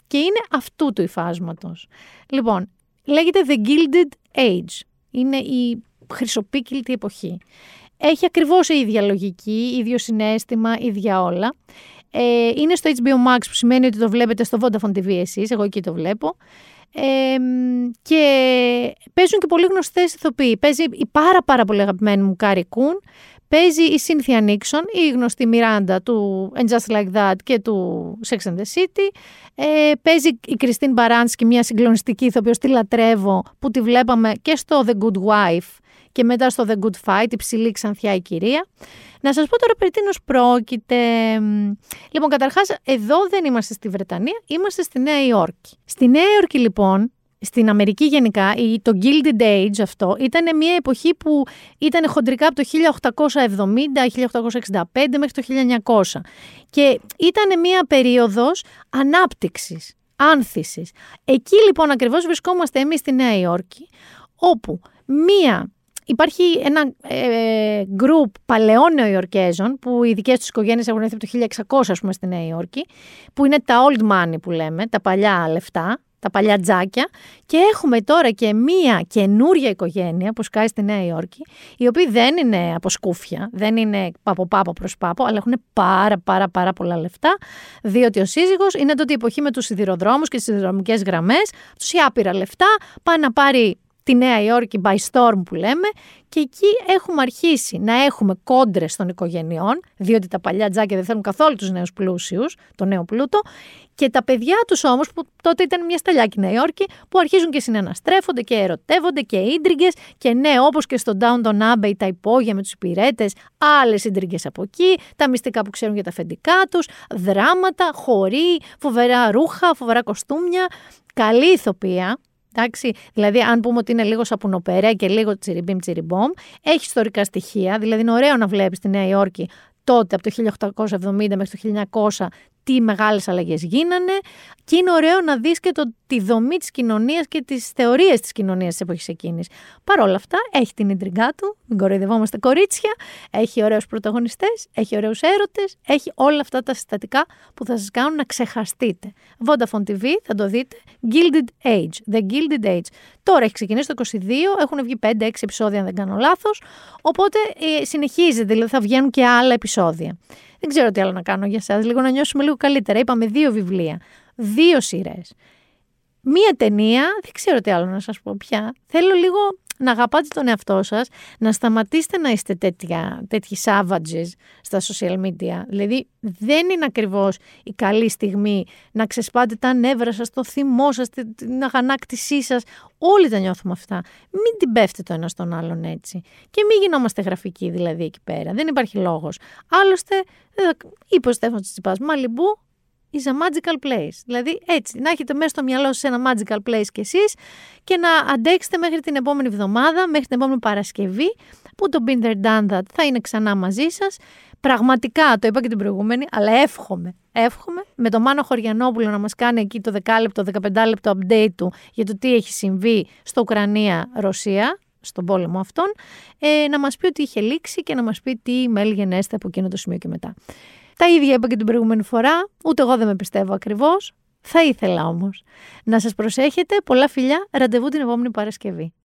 και είναι αυτού του υφάσματος. Λοιπόν, λέγεται The Gilded Age. Είναι η χρυσοπίκυλτη εποχή. Έχει ακριβώς η ίδια λογική, ίδιο συνέστημα, ίδια όλα. Ε, είναι στο HBO Max που σημαίνει ότι το βλέπετε στο Vodafone TV εσείς, εγώ εκεί το βλέπω. Ε, και παίζουν και πολύ γνωστές ηθοποιοί. Παίζει η πάρα πάρα πολύ αγαπημένη μου Carrie Coon. Παίζει η Cynthia Nixon, η γνωστή Miranda του And Just Like That και του Sex and the City. Ε, παίζει η Christine Baranski, μια συγκλονιστική ηθοποιό, τη λατρεύω, που τη βλέπαμε και στο The Good Wife και μετά στο The Good Fight, η ψηλή ξανθιά η κυρία. Να σας πω τώρα περί τίνος πρόκειται. Λοιπόν, καταρχάς, εδώ δεν είμαστε στη Βρετανία, είμαστε στη Νέα Υόρκη. Στη Νέα Υόρκη, λοιπόν, στην Αμερική γενικά, η- το Gilded Age αυτό ήταν μια εποχή που ήταν χοντρικά από το 1870-1865 μέχρι το 1900 και ήταν μια περίοδος ανάπτυξης. άνθησης. Εκεί λοιπόν ακριβώς βρισκόμαστε εμείς στη Νέα Υόρκη, όπου μία Υπάρχει ένα ε, γκρουπ παλαιών Νεοϊορκέζων που οι δικές τους οικογένειες έχουν έρθει από το 1600 ας πούμε, στη Νέα Υόρκη, που είναι τα old money που λέμε, τα παλιά λεφτά, τα παλιά τζάκια. Και έχουμε τώρα και μία καινούρια οικογένεια που σκάει στη Νέα Υόρκη, οι οποίοι δεν είναι από σκούφια, δεν είναι από πάπο προς πάπο, αλλά έχουν πάρα πάρα πάρα πολλά λεφτά, διότι ο σύζυγος είναι τότε η εποχή με τους σιδηροδρόμους και τις σιδηροδρομικές γραμμές, τους άπειρα λεφτά, πάει να πάρει τη Νέα Υόρκη by storm που λέμε και εκεί έχουμε αρχίσει να έχουμε κόντρες των οικογενειών, διότι τα παλιά τζάκια δεν θέλουν καθόλου τους νέους πλούσιους, το νέο πλούτο, και τα παιδιά τους όμως, που τότε ήταν μια σταλιάκη Νέα Υόρκη, που αρχίζουν και συναναστρέφονται και ερωτεύονται και ίντριγκες και ναι, όπως και στο Downton Abbey τα υπόγεια με τους υπηρέτες, άλλες ίντριγκες από εκεί, τα μυστικά που ξέρουν για τα αφεντικά τους, δράματα, χωρί, φοβερά ρούχα, φοβερά κοστούμια, καλή ηθοποιία, Εντάξει, δηλαδή, αν πούμε ότι είναι λίγο σαπουνοπερέ και λίγο τσιριμπίμ τσιριμπόμ, έχει ιστορικά στοιχεία. Δηλαδή, είναι ωραίο να βλέπεις τη Νέα Υόρκη τότε, από το 1870 μέχρι το 1900, τι μεγάλες αλλαγές γίνανε και είναι ωραίο να δεις και το, τη δομή της κοινωνίας και τις θεωρίες της κοινωνίας της εποχής εκείνης. Παρ' όλα αυτά έχει την ιντριγκά του, μην κοροϊδευόμαστε κορίτσια, έχει ωραίους πρωταγωνιστές, έχει ωραίους έρωτες, έχει όλα αυτά τα συστατικά που θα σας κάνουν να ξεχαστείτε. Vodafone TV θα το δείτε, Gilded Age, The Gilded Age. Τώρα έχει ξεκινήσει το 22, έχουν βγει 5-6 επεισόδια αν δεν κάνω λάθος, οπότε ε, συνεχίζεται, δηλαδή θα βγαίνουν και άλλα επεισόδια. Δεν ξέρω τι άλλο να κάνω για εσάς. Λίγο να νιώσουμε λίγο καλύτερα. Είπαμε δύο βιβλία, δύο σειρές. Μία ταινία, δεν ξέρω τι άλλο να σας πω πια. Θέλω λίγο να αγαπάτε τον εαυτό σας, να σταματήσετε να είστε τέτοια, τέτοιοι savages στα social media. Δηλαδή, δεν είναι ακριβώς η καλή στιγμή να ξεσπάτε τα νεύρα σας, το θυμό σας, την αγανάκτησή σας. Όλοι τα νιώθουμε αυτά. Μην την πέφτετε το ένα στον άλλον έτσι. Και μην γινόμαστε γραφικοί δηλαδή εκεί πέρα. Δεν υπάρχει λόγος. Άλλωστε, είπε ο Στέφανο Τσιπάς, Μαλιμπού is a magical place. Δηλαδή έτσι, να έχετε μέσα στο μυαλό σας ένα magical place κι εσείς και να αντέξετε μέχρι την επόμενη εβδομάδα, μέχρι την επόμενη Παρασκευή, που το Been There Done That θα είναι ξανά μαζί σας. Πραγματικά, το είπα και την προηγούμενη, αλλά εύχομαι, εύχομαι με το Μάνο Χωριανόπουλο να μας κάνει εκεί το 10 λεπτό, 15 λεπτό update του για το τι έχει συμβεί στο Ουκρανία-Ρωσία, στον πόλεμο αυτόν, ε, να μας πει ότι είχε λήξει και να μας πει τι email γενέστε από εκείνο το σημείο και μετά. Τα ίδια είπα και την προηγούμενη φορά, ούτε εγώ δεν με πιστεύω ακριβώς. Θα ήθελα όμως. Να σας προσέχετε, πολλά φιλιά, ραντεβού την επόμενη Παρασκευή.